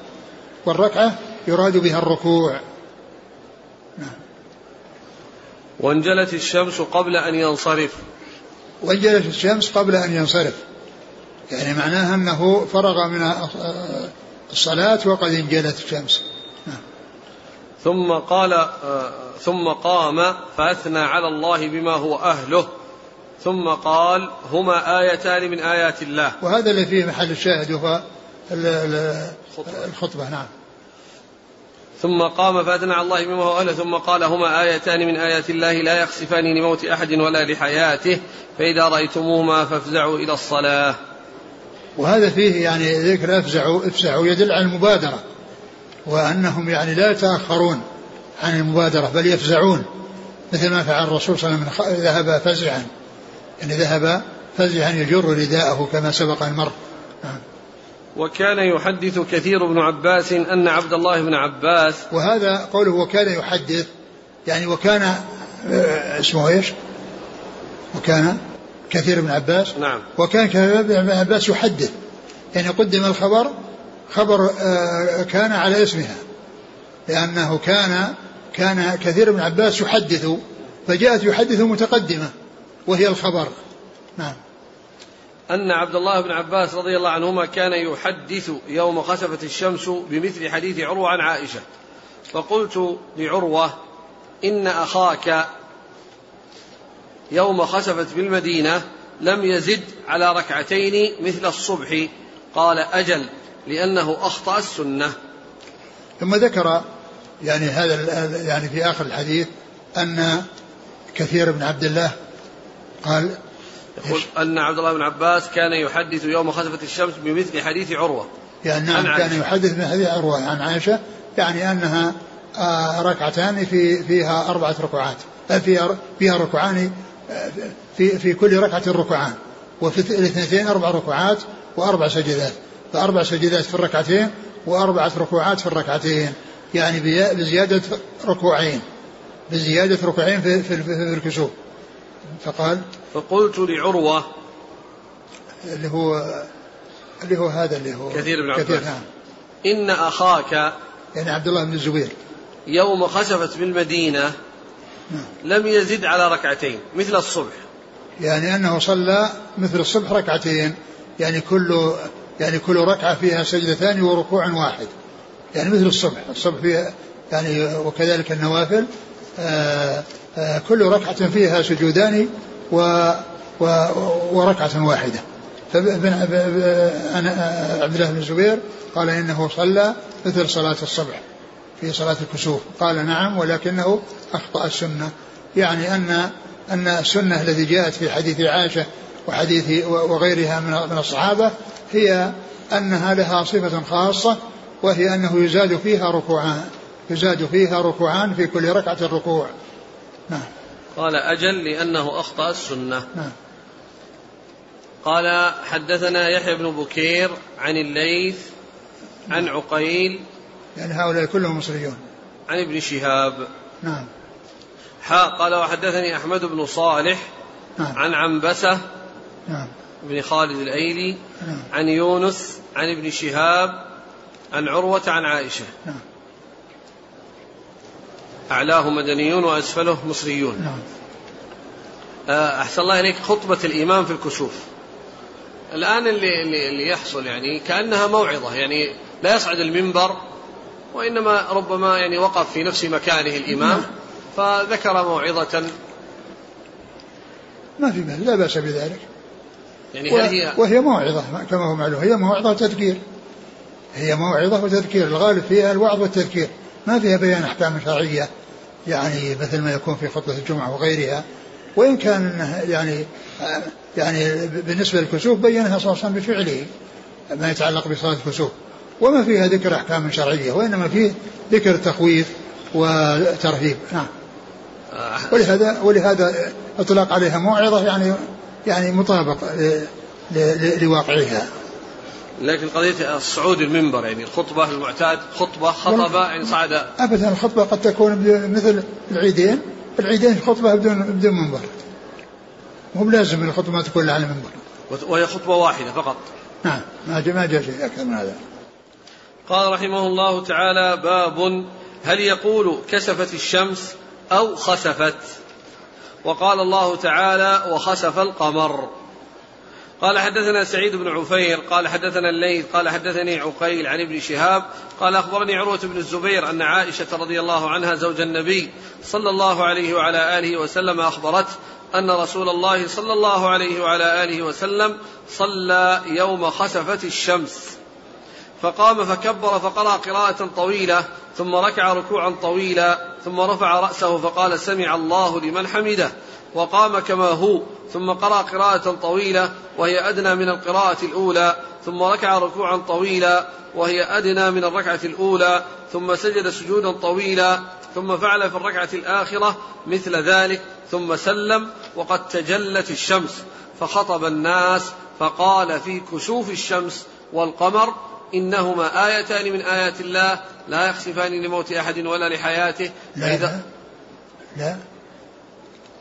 والركعة يراد بها الركوع. نعم. وانجلت الشمس قبل أن ينصرف. وانجلت الشمس قبل أن ينصرف. يعني معناها أنه فرغ من الصلاة وقد انجلت الشمس. نعم. ثم قال آه، ثم قام فأثنى على الله بما هو أهله. ثم قال هما آيتان من آيات الله. وهذا اللي فيه محل الشاهد وهو الخطبة نعم. ثم قام فأثنى على الله بما هو أهله ثم قال هما آيتان من آيات الله لا يخسفان لموت أحد ولا لحياته فإذا رأيتموهما فافزعوا إلى الصلاة. وهذا فيه يعني ذكر أفزعوا افزعوا يدل على المبادرة وأنهم يعني لا يتأخرون عن المبادرة بل يفزعون. مثل ما فعل الرسول صلى الله عليه وسلم ذهب فزعا. يعني ذهب فزعا يجر رداءه كما سبق المر. نعم. وكان يحدث كثير بن عباس أن عبد الله بن عباس وهذا قوله وكان يحدث يعني وكان آه، اسمه إيش؟ وكان كثير بن عباس. نعم. وكان كثير بن عباس يحدث. يعني قدم الخبر خبر آه، كان على اسمها لأنه كان كان كثير بن عباس يحدث فجاءت يحدث متقدمة وهي الخبر. نعم. أن عبد الله بن عباس رضي الله عنهما كان يحدث يوم خسفت الشمس بمثل حديث عروة عن عائشة. فقلت لعروة إن أخاك يوم خسفت بالمدينة لم يزد على ركعتين مثل الصبح. قال أجل لأنه أخطأ السنة. ثم ذكر يعني هذا يعني في آخر الحديث أن كثير بن عبد الله قال يقول أن عبد الله بن عباس كان يحدث يوم خسفت الشمس بمثل حديث عروة. يعني نعم كان يحدث من حديث عروة عن عائشة يعني أنها آه، ركعتان في فيها أربعة ركوعات فيها فيها ركوعان آه، في في كل ركعة ركوعان وفي الاثنتين أربع ركوعات وأربع سجدات فأربع سجدات في الركعتين وأربعة ركوعات في الركعتين يعني بزيادة ركوعين بزيادة ركوعين في, في, في الكسوف. فقال فقلت لعروة اللي هو اللي هو هذا اللي هو كثير بن عباس كثير نعم. إن أخاك يعني عبد الله بن الزبير. يوم خسفت بالمدينة نعم. لم يزد على ركعتين مثل الصبح. يعني أنه صلى مثل الصبح ركعتين يعني كل يعني كل ركعة فيها سجدتان وركوع واحد. يعني مثل الصبح الصبح فيها يعني وكذلك النوافل آآ آه، آآ آه، كل ركعة فيها سجودان و و وركعة واحدة. فابن عبد الله بن الزبير قال إنه صلى مثل صلاة الصبح في صلاة الكسوف. قال نعم ولكنه أخطأ السنة. يعني أن أن السنة التي جاءت في حديث عائشة وحديث وغيرها من الصحابة هي أنها لها صفة خاصة وهي أنه يزاد فيها ركوعان يزاد فيها ركوعان في كل ركعة ركوع. نعم. قال أجل لأنه أخطأ السنة. نعم. قال حدثنا يحيى بن بكير عن الليث عن عقيل يعني هؤلاء كلهم مصريون. عن ابن شهاب. نعم. حاء قال وحدثني أحمد بن صالح نعم. عن عنبسة نعم. بن خالد الأيلي نعم. عن يونس عن ابن شهاب عن عروة عن عائشة. نعم. أعلاه مدنيون وأسفله مصريون. نعم. آه، أحسن الله إليك خطبة الإمام في الكسوف. الآن اللي, اللي, يحصل يعني كأنها موعظة يعني لا يصعد المنبر وإنما ربما يعني وقف في نفس مكانه الإمام نعم. فذكر موعظة. ما في بأس لا بأس بذلك. يعني هل هي وهي موعظة كما هو معلوم هي موعظة وتذكير هي موعظة وتذكير الغالب فيها الوعظ والتذكير. ما فيها بيان أحكام شرعية يعني مثل ما يكون في خطبة الجمعة وغيرها وإن كان يعني يعني بالنسبة للكسوف بينها صلى الله عليه وسلم بفعله ما يتعلق بصلاة الكسوف. وما فيها ذكر أحكام شرعية وإنما فيه ذكر تخويف وترهيب. نعم. ولهذا ولهذا إطلاق عليها موعظة يعني يعني مطابق لواقعها. لكن قضية الصعود المنبر يعني الخطبة المعتاد خطبة خطبة يعني صعد. أبدا الخطبة قد تكون مثل العيدين. العيدين خطبة بدون بدون منبر. مو بلازم الخطبة ما تكون على المنبر وهي خطبة واحدة فقط. نعم. ما جاء ما جاء شيء أكثر من هذا. قال رحمه الله تعالى باب هل يقول كسفت الشمس أو خسفت؟ وقال الله تعالى وخسف القمر. قال حدثنا سعيد بن عفير قال حدثنا الليث قال حدثني عقيل عن ابن شهاب قال أخبرني عروة بن الزبير أن عائشة رضي الله عنها زوج النبي صلى الله عليه وعلى آله وسلم أخبرته أن رسول الله صلى الله عليه وعلى آله وسلم صلى يوم خسفت الشمس. فقام فكبر فقرأ قراءة طويلة ثم ركع ركوعا طويلا ثم رفع رأسه فقال سمع الله لمن حمده. وقام كما هو ثم قرأ قراءة طويلة وهي أدنى من القراءة الأولى ثم ركع ركوعا طويلا وهي أدنى من الركعة الأولى ثم سجد سجودا طويلا ثم فعل في الركعة الآخرة مثل ذلك ثم سلم وقد تجلت الشمس فخطب الناس فقال في كسوف الشمس والقمر إنهما آيتان من آيات الله لا يخسفان لموت أحد ولا لحياته لا لا, لا.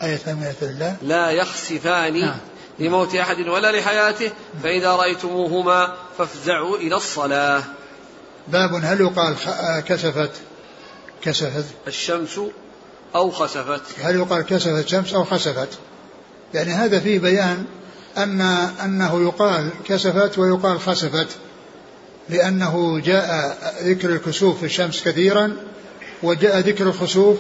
من آيات الله لا يخسفان نعم. لموت أحد ولا لحياته فإذا رأيتموهما فافزعوا إلى الصلاة. باب هل يقال كسفت؟ كسفت. الشمس أو خسفت. هل يقال كسفت الشمس أو خسفت؟ يعني هذا فيه بيان أن أنه يقال كسفت ويقال خسفت لأنه جاء ذكر الكسوف في الشمس كثيرا وجاء ذكر الخسوف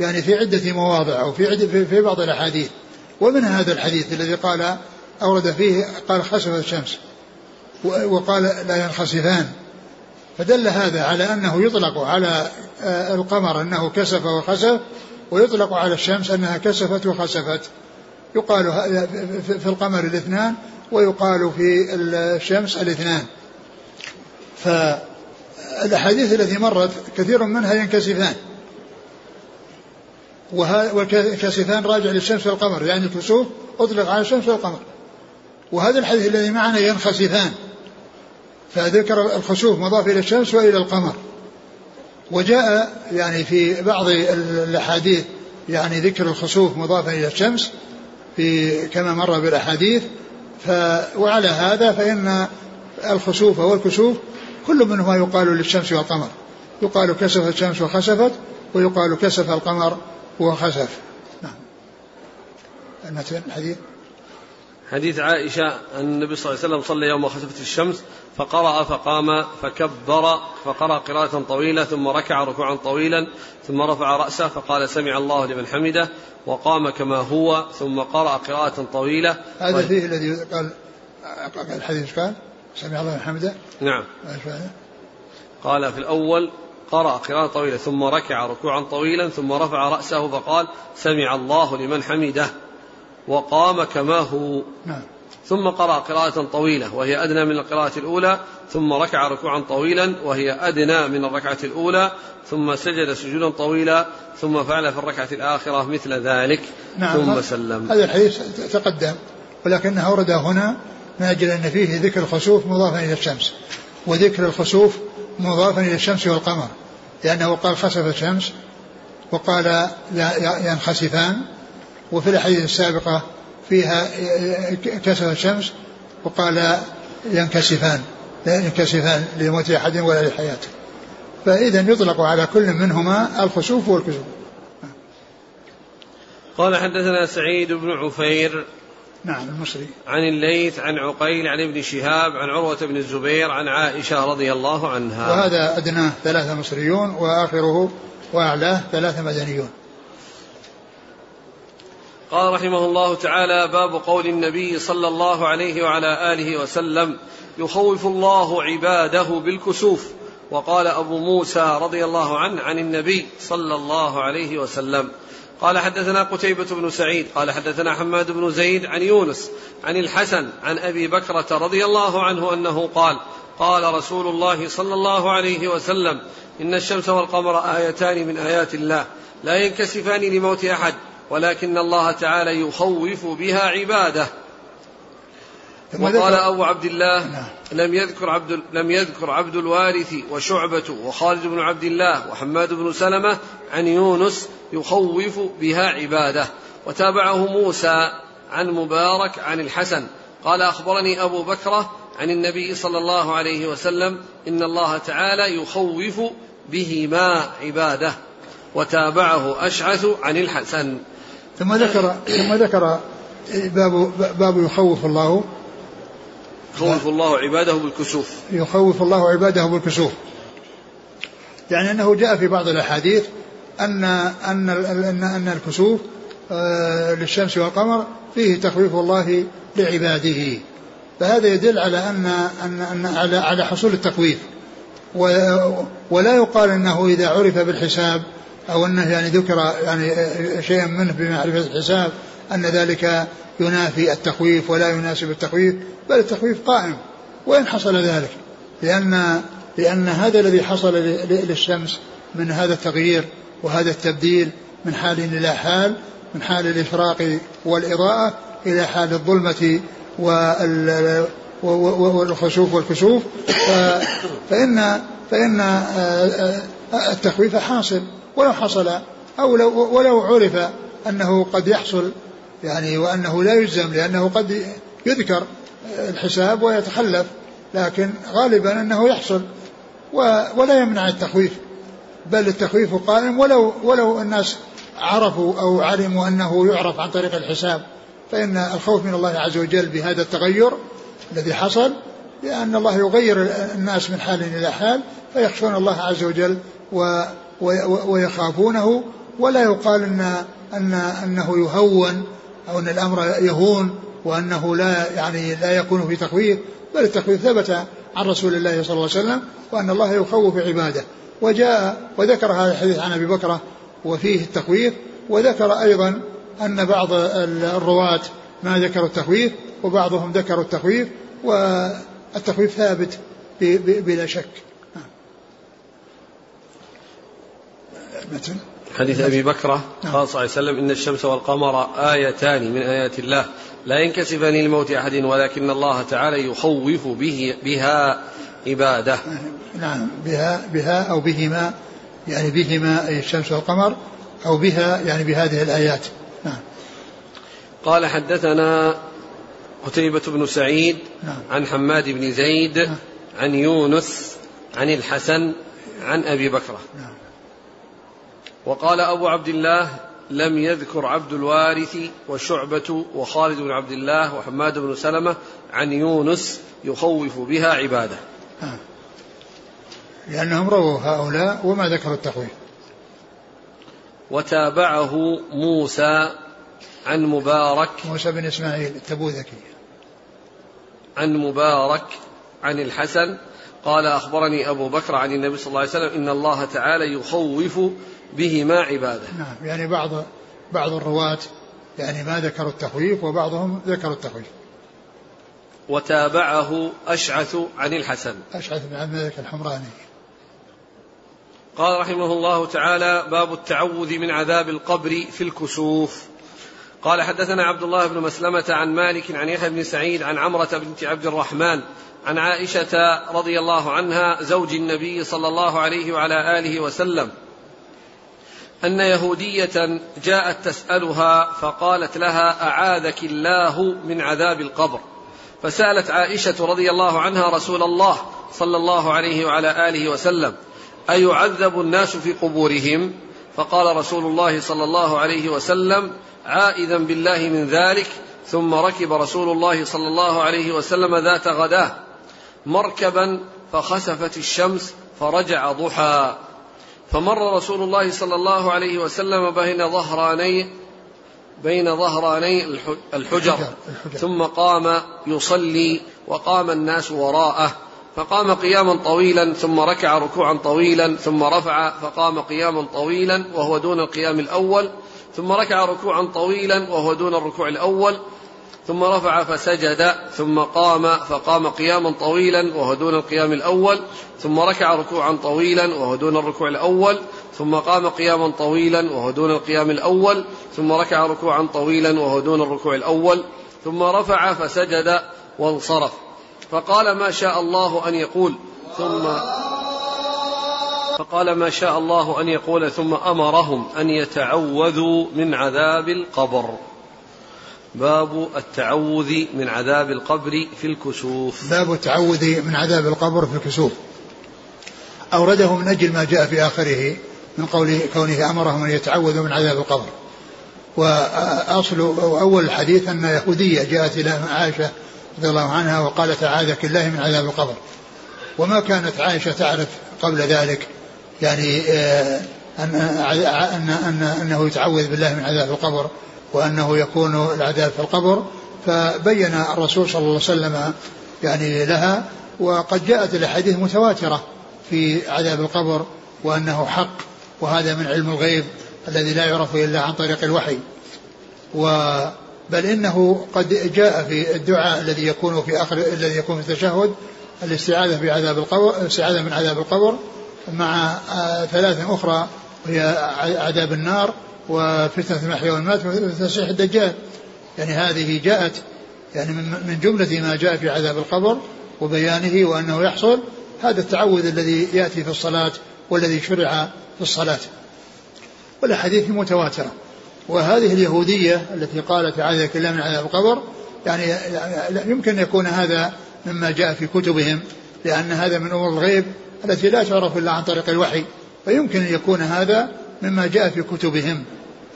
يعني في عدة مواضع أو في عدة في بعض الأحاديث. ومن هذا الحديث الذي قال أورد فيه قال خسفت الشمس وقال لا ينخسفان. فدل هذا على أنه يطلق على آه، القمر أنه كسف وخسف ويطلق على الشمس أنها كسفت وخسفت. يقال في القمر الاثنان ويقال في الشمس الاثنان. فالأحاديث التي مرت كثير منها ينكسفان. والكاسفان راجع للشمس والقمر يعني الكسوف أطلق على الشمس والقمر. وهذا الحديث الذي معنا ينخسفان. فذكر الخسوف مضاف إلى الشمس وإلى القمر. وجاء يعني في بعض الأحاديث يعني ذكر الخسوف مضافا إلى الشمس في كما مر بالأحاديث. ف وعلى هذا فإن الخسوف والكسوف كل منهما يقال للشمس والقمر. يقال كسفت الشمس وخسفت ويقال كسف القمر وخسف نعم. المتن الحديث؟ حديث عائشة أن النبي صلى الله عليه وسلم صلى يوم خسفت الشمس فقرأ فقام فكبر فقرأ قراءة طويلة ثم ركع ركوعا طويلا ثم رفع رأسه فقال سمع الله لمن حمده وقام كما هو ثم قرأ قراءة طويلة. هذا طيب. فيه الذي قال الحديث قال سمع الله لمن حمده؟ نعم. قال في الأول قرأ قراءة طويلة ثم ركع ركوعا طويلا ثم رفع رأسه فقال سمع الله لمن حمده وقام كما هو. نعم. ثم قرأ قراءة طويلة وهي أدنى من القراءة الأولى ثم ركع ركوعا طويلا وهي أدنى من الركعة الأولى ثم سجد سجودا طويلا ثم فعل في الركعة الآخرة مثل ذلك نعم. ثم سلم. هذا الحديث تقدم ولكنه أورد هنا من أجل أن فيه ذكر الخسوف مضافا إلى الشمس وذكر الخسوف مضافا إلى الشمس والقمر لأنه قال خسف الشمس وقال ينخسفان وفي الأحاديث السابقة فيها كسف الشمس وقال ينكسفان لا ينكسفان لموت أحد ولا لحياته. فإذا يطلق على كل منهما الخسوف والكسوف. قال حدثنا سعيد بن عفير نعم المصري عن الليث عن عقيل عن ابن شهاب عن عروة بن الزبير عن عائشة رضي الله عنها. وهذا أدناه ثلاثة مصريون وآخره وأعلاه ثلاثة مدنيون. قال رحمه الله تعالى باب قول النبي صلى الله عليه وعلى آله وسلم يخوف الله عباده بالكسوف. وقال أبو موسى رضي الله عنه عن النبي صلى الله عليه وسلم قال حدثنا قتيبة بن سعيد قال حدثنا حماد بن زيد عن يونس عن الحسن عن أبي بكرة رضي الله عنه أنه قال قال رسول الله صلى الله عليه وسلم إن الشمس والقمر آيتان من آيات الله لا ينكسفان لموت أحد ولكن الله تعالى يخوف بها عباده وقال أبو عبد الله نعم. لم يذكر عبد لم يذكر عبد الوارث وشعبة وخالد بن عبد الله وحماد بن سلمة عن يونس يخوف بها عباده. وتابعه موسى عن مبارك عن الحسن. قال أخبرني أبو بكرة عن النبي صلى الله عليه وسلم إن الله تعالى يخوف بهما عباده. وتابعه أشعث عن الحسن. ثم ذكر ثم ذكر باب باب يخوف الله. يخوف الله عباده بالكسوف. يخوف الله عباده بالكسوف. يعني أنه جاء في بعض الأحاديث أن أن أن, أن الكسوف آه، للشمس والقمر فيه تخويف الله لعباده. فهذا يدل على أن أن, أن على على حصول التخويف. ولا يقال إنه إذا عرف بالحساب أو أنه يعني ذكر يعني شيئا منه بمعرفة الحساب أن ذلك ينافي التخويف ولا يناسب التخويف بل التخويف قائم. وإن حصل ذلك لأن لأن هذا الذي حصل للشمس من هذا التغيير وهذا التبديل من حال إلى حال من حال الإشراق والإضاءة إلى حال الظلمة والخسوف والكسوف. فإن فإن التخويف حاصل. ولو حصل أو لو ولو عرف أنه قد يحصل يعني وأنه لا يجزم لأنه قد يذكر الحساب ويتخلف لكن غالبا أنه يحصل ولا يمنع التخويف. بل التخويف قائم ولو ولو الناس عرفوا أو علموا أنه يعرف عن طريق الحساب فإن الخوف من الله عز وجل بهذا التغير الذي حصل لأن الله يغير الناس من حال إلى حال فيخشون الله عز وجل و ويخافونه ولا يقال إن إن إنه يهون أو إن الأمر يهون وأنه لا يعني لا يكون في تخويف بل التخويف ثبت عن رسول الله صلى الله عليه وسلم وأن الله يخوف عباده. وجاء وذكر هذا الحديث عن أبي بكرة وفيه التخويف وذكر أيضا أن بعض الرواة ما ذكروا التخويف وبعضهم ذكروا التخويف والتخويف ثابت بلا شك. حديث أبي بكرة نعم. قال صلى الله عليه وسلم إن الشمس والقمر آيتان من آيات الله لا ينكسفان لموت أحد ولكن الله تعالى يخوف به بها. عبادة [laughs] نعم بها بها أو بهما يعني بهما أي الشمس والقمر أو بها يعني بهذه الآيات نعم قال حدثنا قتيبة بن سعيد نعم. عن حماد بن زيد نعم. عن يونس عن الحسن عن أبي بكرة نعم. وقال أبو عبد الله لم يذكر عبد الوارث وشعبة وخالد بن عبد الله وحماد بن سلمة عن يونس يخوف بها عبادة. لأنهم رووا هؤلاء وما ذكروا التخويف وتابعه موسى عن مبارك موسى بن إسماعيل التبوذكي. عن مبارك عن الحسن. قال أخبرني أبو بكر عن النبي صلى الله عليه وسلم إن الله تعالى يخوف بهما عباده. نعم يعني بعض بعض الرواة يعني ما ذكروا التخويف وبعضهم ذكروا التخويف. وتابعه أشعث عن الحسن. أشعث بن عبد الملك الحمراني. قال رحمه الله تعالى باب التعوذ من عذاب القبر في الكسوف. قال حدثنا عبد الله بن مسلمة عن مالك عن يحيى بن سعيد عن عمرة بنت عبد الرحمن عن عائشة رضي الله عنها زوج النبي صلى الله عليه وعلى آله وسلم أن يهودية جاءت تسألها فقالت لها أعاذك الله من عذاب القبر؟ فسألت عائشة رضي الله عنها رسول الله صلى الله عليه وعلى آله وسلم أيعذب الناس في قبورهم؟ فقال رسول الله صلى الله عليه وسلم عائذا بالله من ذلك. ثم ركب رسول الله صلى الله عليه وسلم ذات غداه مركبا فخسفت الشمس فرجع ضحى. فمر رسول الله صلى الله عليه وسلم بين ظهراني بين ظهراني الحجر. ثم قام يصلي وقام الناس وراءه. فقام قياما طويلا ثم ركع ركوعا طويلا ثم رفع فقام قياما طويلا وهو دون القيام الأول ثم ركع ركوعا طويلا وهو دون الركوع الأول ثم رفع فسجد ثم قام فقام قياما طويلا وهو دون القيام الأول ثم ركع ركوعا طويلا وهو دون الركوع الأول ثم قام قياما طويلا وهو دون القيام الأول ثم ركع ركوعا طويلا وهو دون الركوع الأول ثم رفع فسجد وانصرف. فقال ما شاء الله أن يقول ثم فقال ما شاء الله أن يقول ثم أمرهم أن يتعوذوا من عذاب القبر. باب التعوذ من عذاب القبر في الكسوف. باب التعوذ من عذاب القبر في الكسوف. أورده من أجل ما جاء في آخره. من قول كونه أمرهم أن يتعوذوا من عذاب القبر. وأصل أول الحديث أن يهودية جاءت إلى عائشة رضي الله عنها وقالت أعاذك الله من عذاب القبر. وما كانت عائشة تعرف قبل ذلك يعني آه، أن, أن, أن أنه يتعوذ بالله من عذاب القبر وأنه يكون العذاب في القبر فبين الرسول صلى الله عليه وسلم يعني لها. وقد جاءت الأحاديث متواترة في عذاب القبر وأنه حق وهذا من علم الغيب الذي لا يعرف إلا عن طريق الوحي. و بل إنه قد جاء في الدعاء الذي يكون في آخر الذي يكون في التشهد الاستعاذة في عذاب القبر الاستعاذه من عذاب القبر مع آه، ثلاث أخرى وهي عذاب النار وفتنة المحيا والمات وتسيح الدجال. يعني هذه جاءت يعني من جملة ما جاء في عذاب القبر وبيانه وأنه يحصل هذا التعوذ الذي يأتي في الصلاة والذي شرع في الصلاة. والأحاديث متواترة. وهذه اليهودية التي قالت أعاذك الله من عذاب القبر يعني يمكن أن يكون هذا مما جاء في كتبهم لأن هذا من أمور الغيب التي لا تعرف إلا عن طريق الوحي. ويمكن أن يكون هذا مما جاء في كتبهم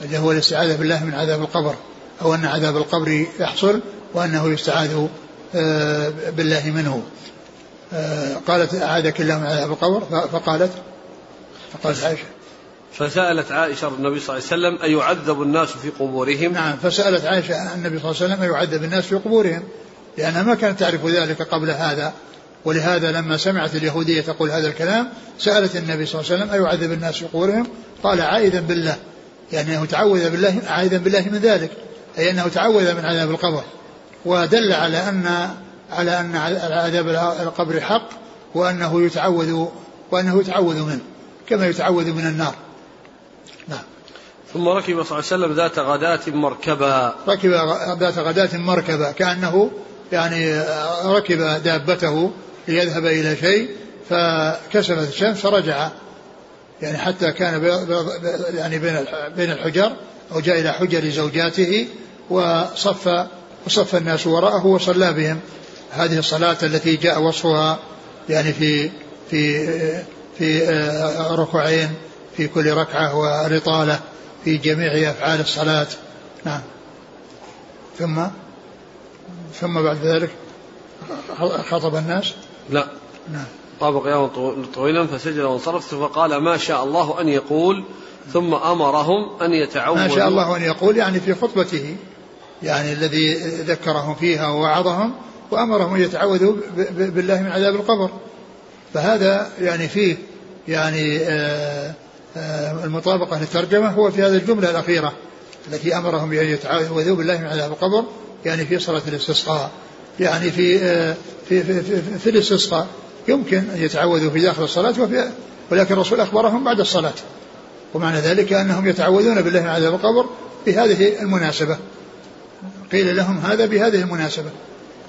اللي هو الاستعاذة بالله من عذاب القبر أو أن عذاب القبر يحصل وأنه يستعاذ آه، بالله منه. آه، قالت أعاذك الله من عذاب القبر فقالت فقالت عائشة. فسألت عائشة النبي صلى الله عليه وسلم أيعذب الناس في قبورهم؟ نعم فسألت عائشة النبي صلى الله عليه وسلم أيعذب الناس في قبورهم؟ لأنها ما كانت تعرف ذلك قبل هذا ولهذا لما سمعت اليهودية تقول هذا الكلام سألت النبي صلى الله عليه وسلم أيعذب الناس في قبورهم؟ قال عائذا بالله. يعني أنه تعوذ بالله عائذا بالله من ذلك. أي أنه تعوذ من عذاب القبر. ودل على أن على أن عذاب القبر حق وأنه يتعوذ وأنه يتعوذ منه. كما يتعوذ من النار. ثم ركب صلى الله عليه وسلم ذات غداة مركبا. ركب ذات غداة مركبا كأنه يعني ركب دابته ليذهب إلى شيء فكسفت الشمس فرجع. يعني حتى كان يعني بين بين الحجر أو جاء إلى حجر زوجاته وصف وصف الناس وراءه وصلى بهم. هذه الصلاة التي جاء وصفها يعني في في في ركوعين في كل ركعة ورطالة في جميع أفعال الصلاة. نعم. ثم؟ ثم بعد ذلك خطب الناس؟ لا. نعم. قام قياما طويلا فسجد وانصرف فقال ما شاء الله أن يقول ثم أمرهم أن يتعودوا ما شاء الله أن يقول يعني في خطبته يعني الذي ذكرهم فيها ووعظهم وأمرهم أن يتعوذوا بالله من عذاب القبر. فهذا يعني فيه يعني آه، آه، المطابقة للترجمة هو في هذه الجملة الأخيرة التي أمرهم بأن يتعوذوا بالله من عذاب القبر يعني في صلاة الاستسقاء يعني في آه، في في, في, في الاستسقاء. يمكن أن يتعوذوا في داخل الصلاة وفي ولكن الرسول أخبرهم بعد الصلاة. ومعنى ذلك أنهم يتعوذون بالله من عذاب القبر بهذه المناسبة. قيل لهم هذا بهذه المناسبة.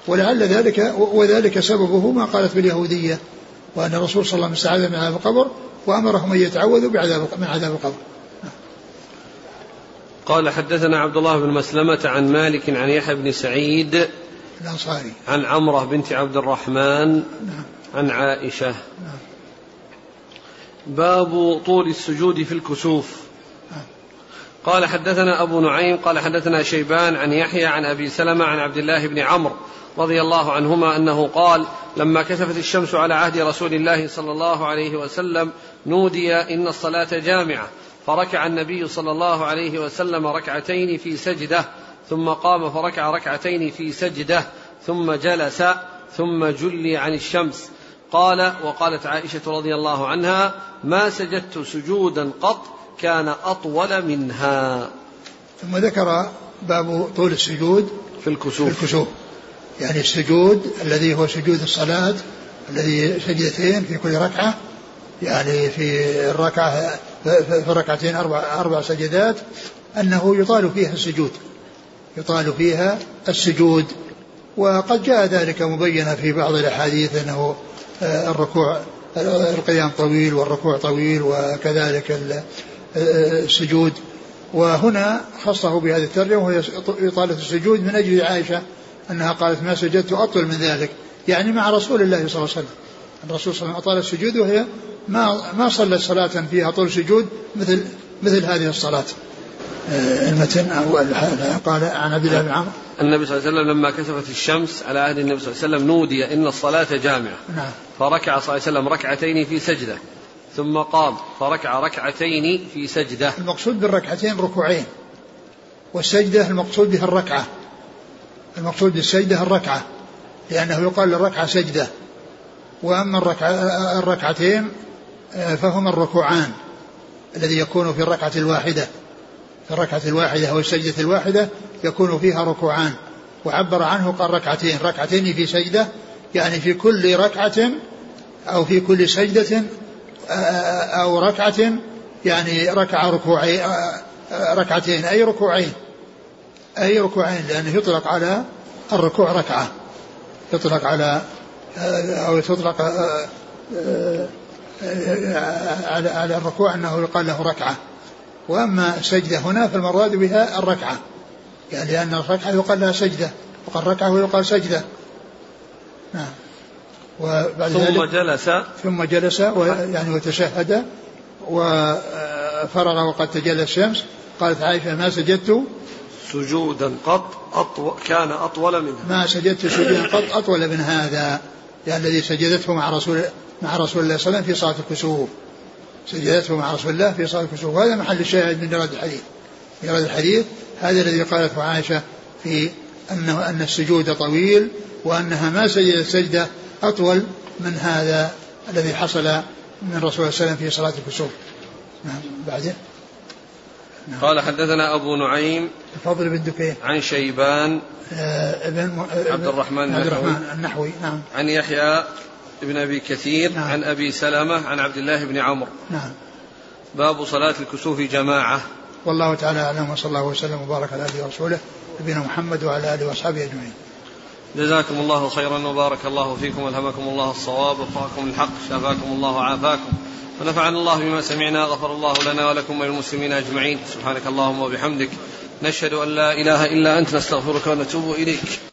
ولعل ذلك وذلك سببه ما قالت باليهودية. وأن الرسول صلى الله عليه وسلم استعاذ من عذاب القبر وأمرهم أن يتعوذوا بعذاب من عذاب القبر. قال حدثنا عبد الله بن مسلمة عن مالك عن يحيى بن سعيد الأنصاري. عن عمرة بنت عبد الرحمن نعم. عن عائشة. نعم باب طول السجود في الكسوف. قال حدثنا أبو نعيم قال حدثنا شيبان عن يحيى عن أبي سلمة عن عبد الله بن عمرو رضي الله عنهما أنه قال لما كسفت الشمس على عهد رسول الله صلى الله عليه وسلم نودي إن الصلاة جامعة. فركع النبي صلى الله عليه وسلم ركعتين في سجدة ثم قام فركع ركعتين في سجدة ثم جلس ثم جلي عن الشمس. قال وقالت عائشة رضي الله عنها ما سجدت سجودا قط كان أطول منها. ثم ذكر باب طول السجود في الكسوف. في الكسوف. يعني السجود الذي هو سجود الصلاة الذي سجدتين في كل ركعة يعني في الركعة في الركعتين أربع أربع سجدات أنه يطال فيها السجود يطال فيها السجود. وقد جاء ذلك مبينا في بعض الأحاديث أنه آه، الركوع القيام طويل والركوع طويل وكذلك السجود. وهنا خصه بهذه الترجمة وهي إطالة السجود من أجل عائشة أنها قالت ما سجدت أطول من ذلك يعني مع رسول الله صلى الله عليه وسلم. الرسول صلى الله عليه وسلم أطال السجود وهي ما ما صلت صلاة فيها طول سجود مثل مثل هذه الصلاة. آه، المتن أو قال عن عبد الله بن عمرو. النبي صلى الله عليه وسلم لما كسفت الشمس على عهد النبي صلى الله عليه وسلم نودي إن الصلاة جامعة. نعم. فركع صلى الله عليه وسلم ركعتين في سجدة. ثم قام فركع ركعتين في سجدة. المقصود بالركعتين ركوعين. والسجدة المقصود بها الركعة. المقصود بالسجدة الركعة لأنه يقال للركعة سجدة. وأما الركعة الركعتين آه، فهما الركوعان الذي يكون في الركعة الواحدة. في الركعة الواحدة أو السجدة الواحدة يكون فيها ركوعان. وعبر عنه قال ركعتين. ركعتين في سجدة يعني في كل ركعة أو في كل سجدة آه، أو ركعة يعني ركع ركوعين آه، ركعتين أي ركوعين. أي ركوعين لأنه يطلق على الركوع ركعة. يطلق على أو تطلق آه، آه، آه، على على الركوع أنه يقال له ركعة. وأما السجدة هنا فالمراد بها الركعة. يعني لأن الركعة يقال لها سجدة وقال ركعة ويقال سجدة. نعم. وبعد ثم ذلك جلس. ثم جلس يعني وتشهد وفرغ وقد تجلى الشمس قالت عائشة ما سجدت؟ سجودا قط أطول كان أطول منه ما سجدت سجودا قط أطول من هذا يعني الذي سجدته مع رسول مع رسول الله صلى الله عليه وسلم في صلاة الكسوف. سجدته مع رسول الله في صلاة الكسوف. وهذا محل الشاهد من إيراد الحديث. إيراد الحديث هذا الذي قالته عائشة في أنه أن السجود طويل وأنها ما سجدت سجدة أطول من هذا الذي حصل من رسول الله صلى الله عليه وسلم في صلاة الكسوف. نعم بعدين. نعم. قال حدثنا أبو نعيم الفضل بن دكين عن شيبان آه، ابن عبد الرحمن عبد الرحمن النحوي نعم عن يحيى بن أبي كثير نعم. عن أبي سلمة عن عبد الله بن عمرو نعم باب صلاة الكسوف جماعة والله تعالى أعلم وصلى الله وسلم وبارك على اله ورسوله نبينا محمد وعلى آله وأصحابه أجمعين. جزاكم الله خيرا وبارك الله فيكم والهمكم الله الصواب وفقكم الحق شافاكم الله وعافاكم. ونفعنا الله بما سمعنا غفر الله لنا ولكم وللمسلمين أجمعين. سبحانك اللهم وبحمدك نشهد أن لا إله إلا أنت نستغفرك ونتوب إليك.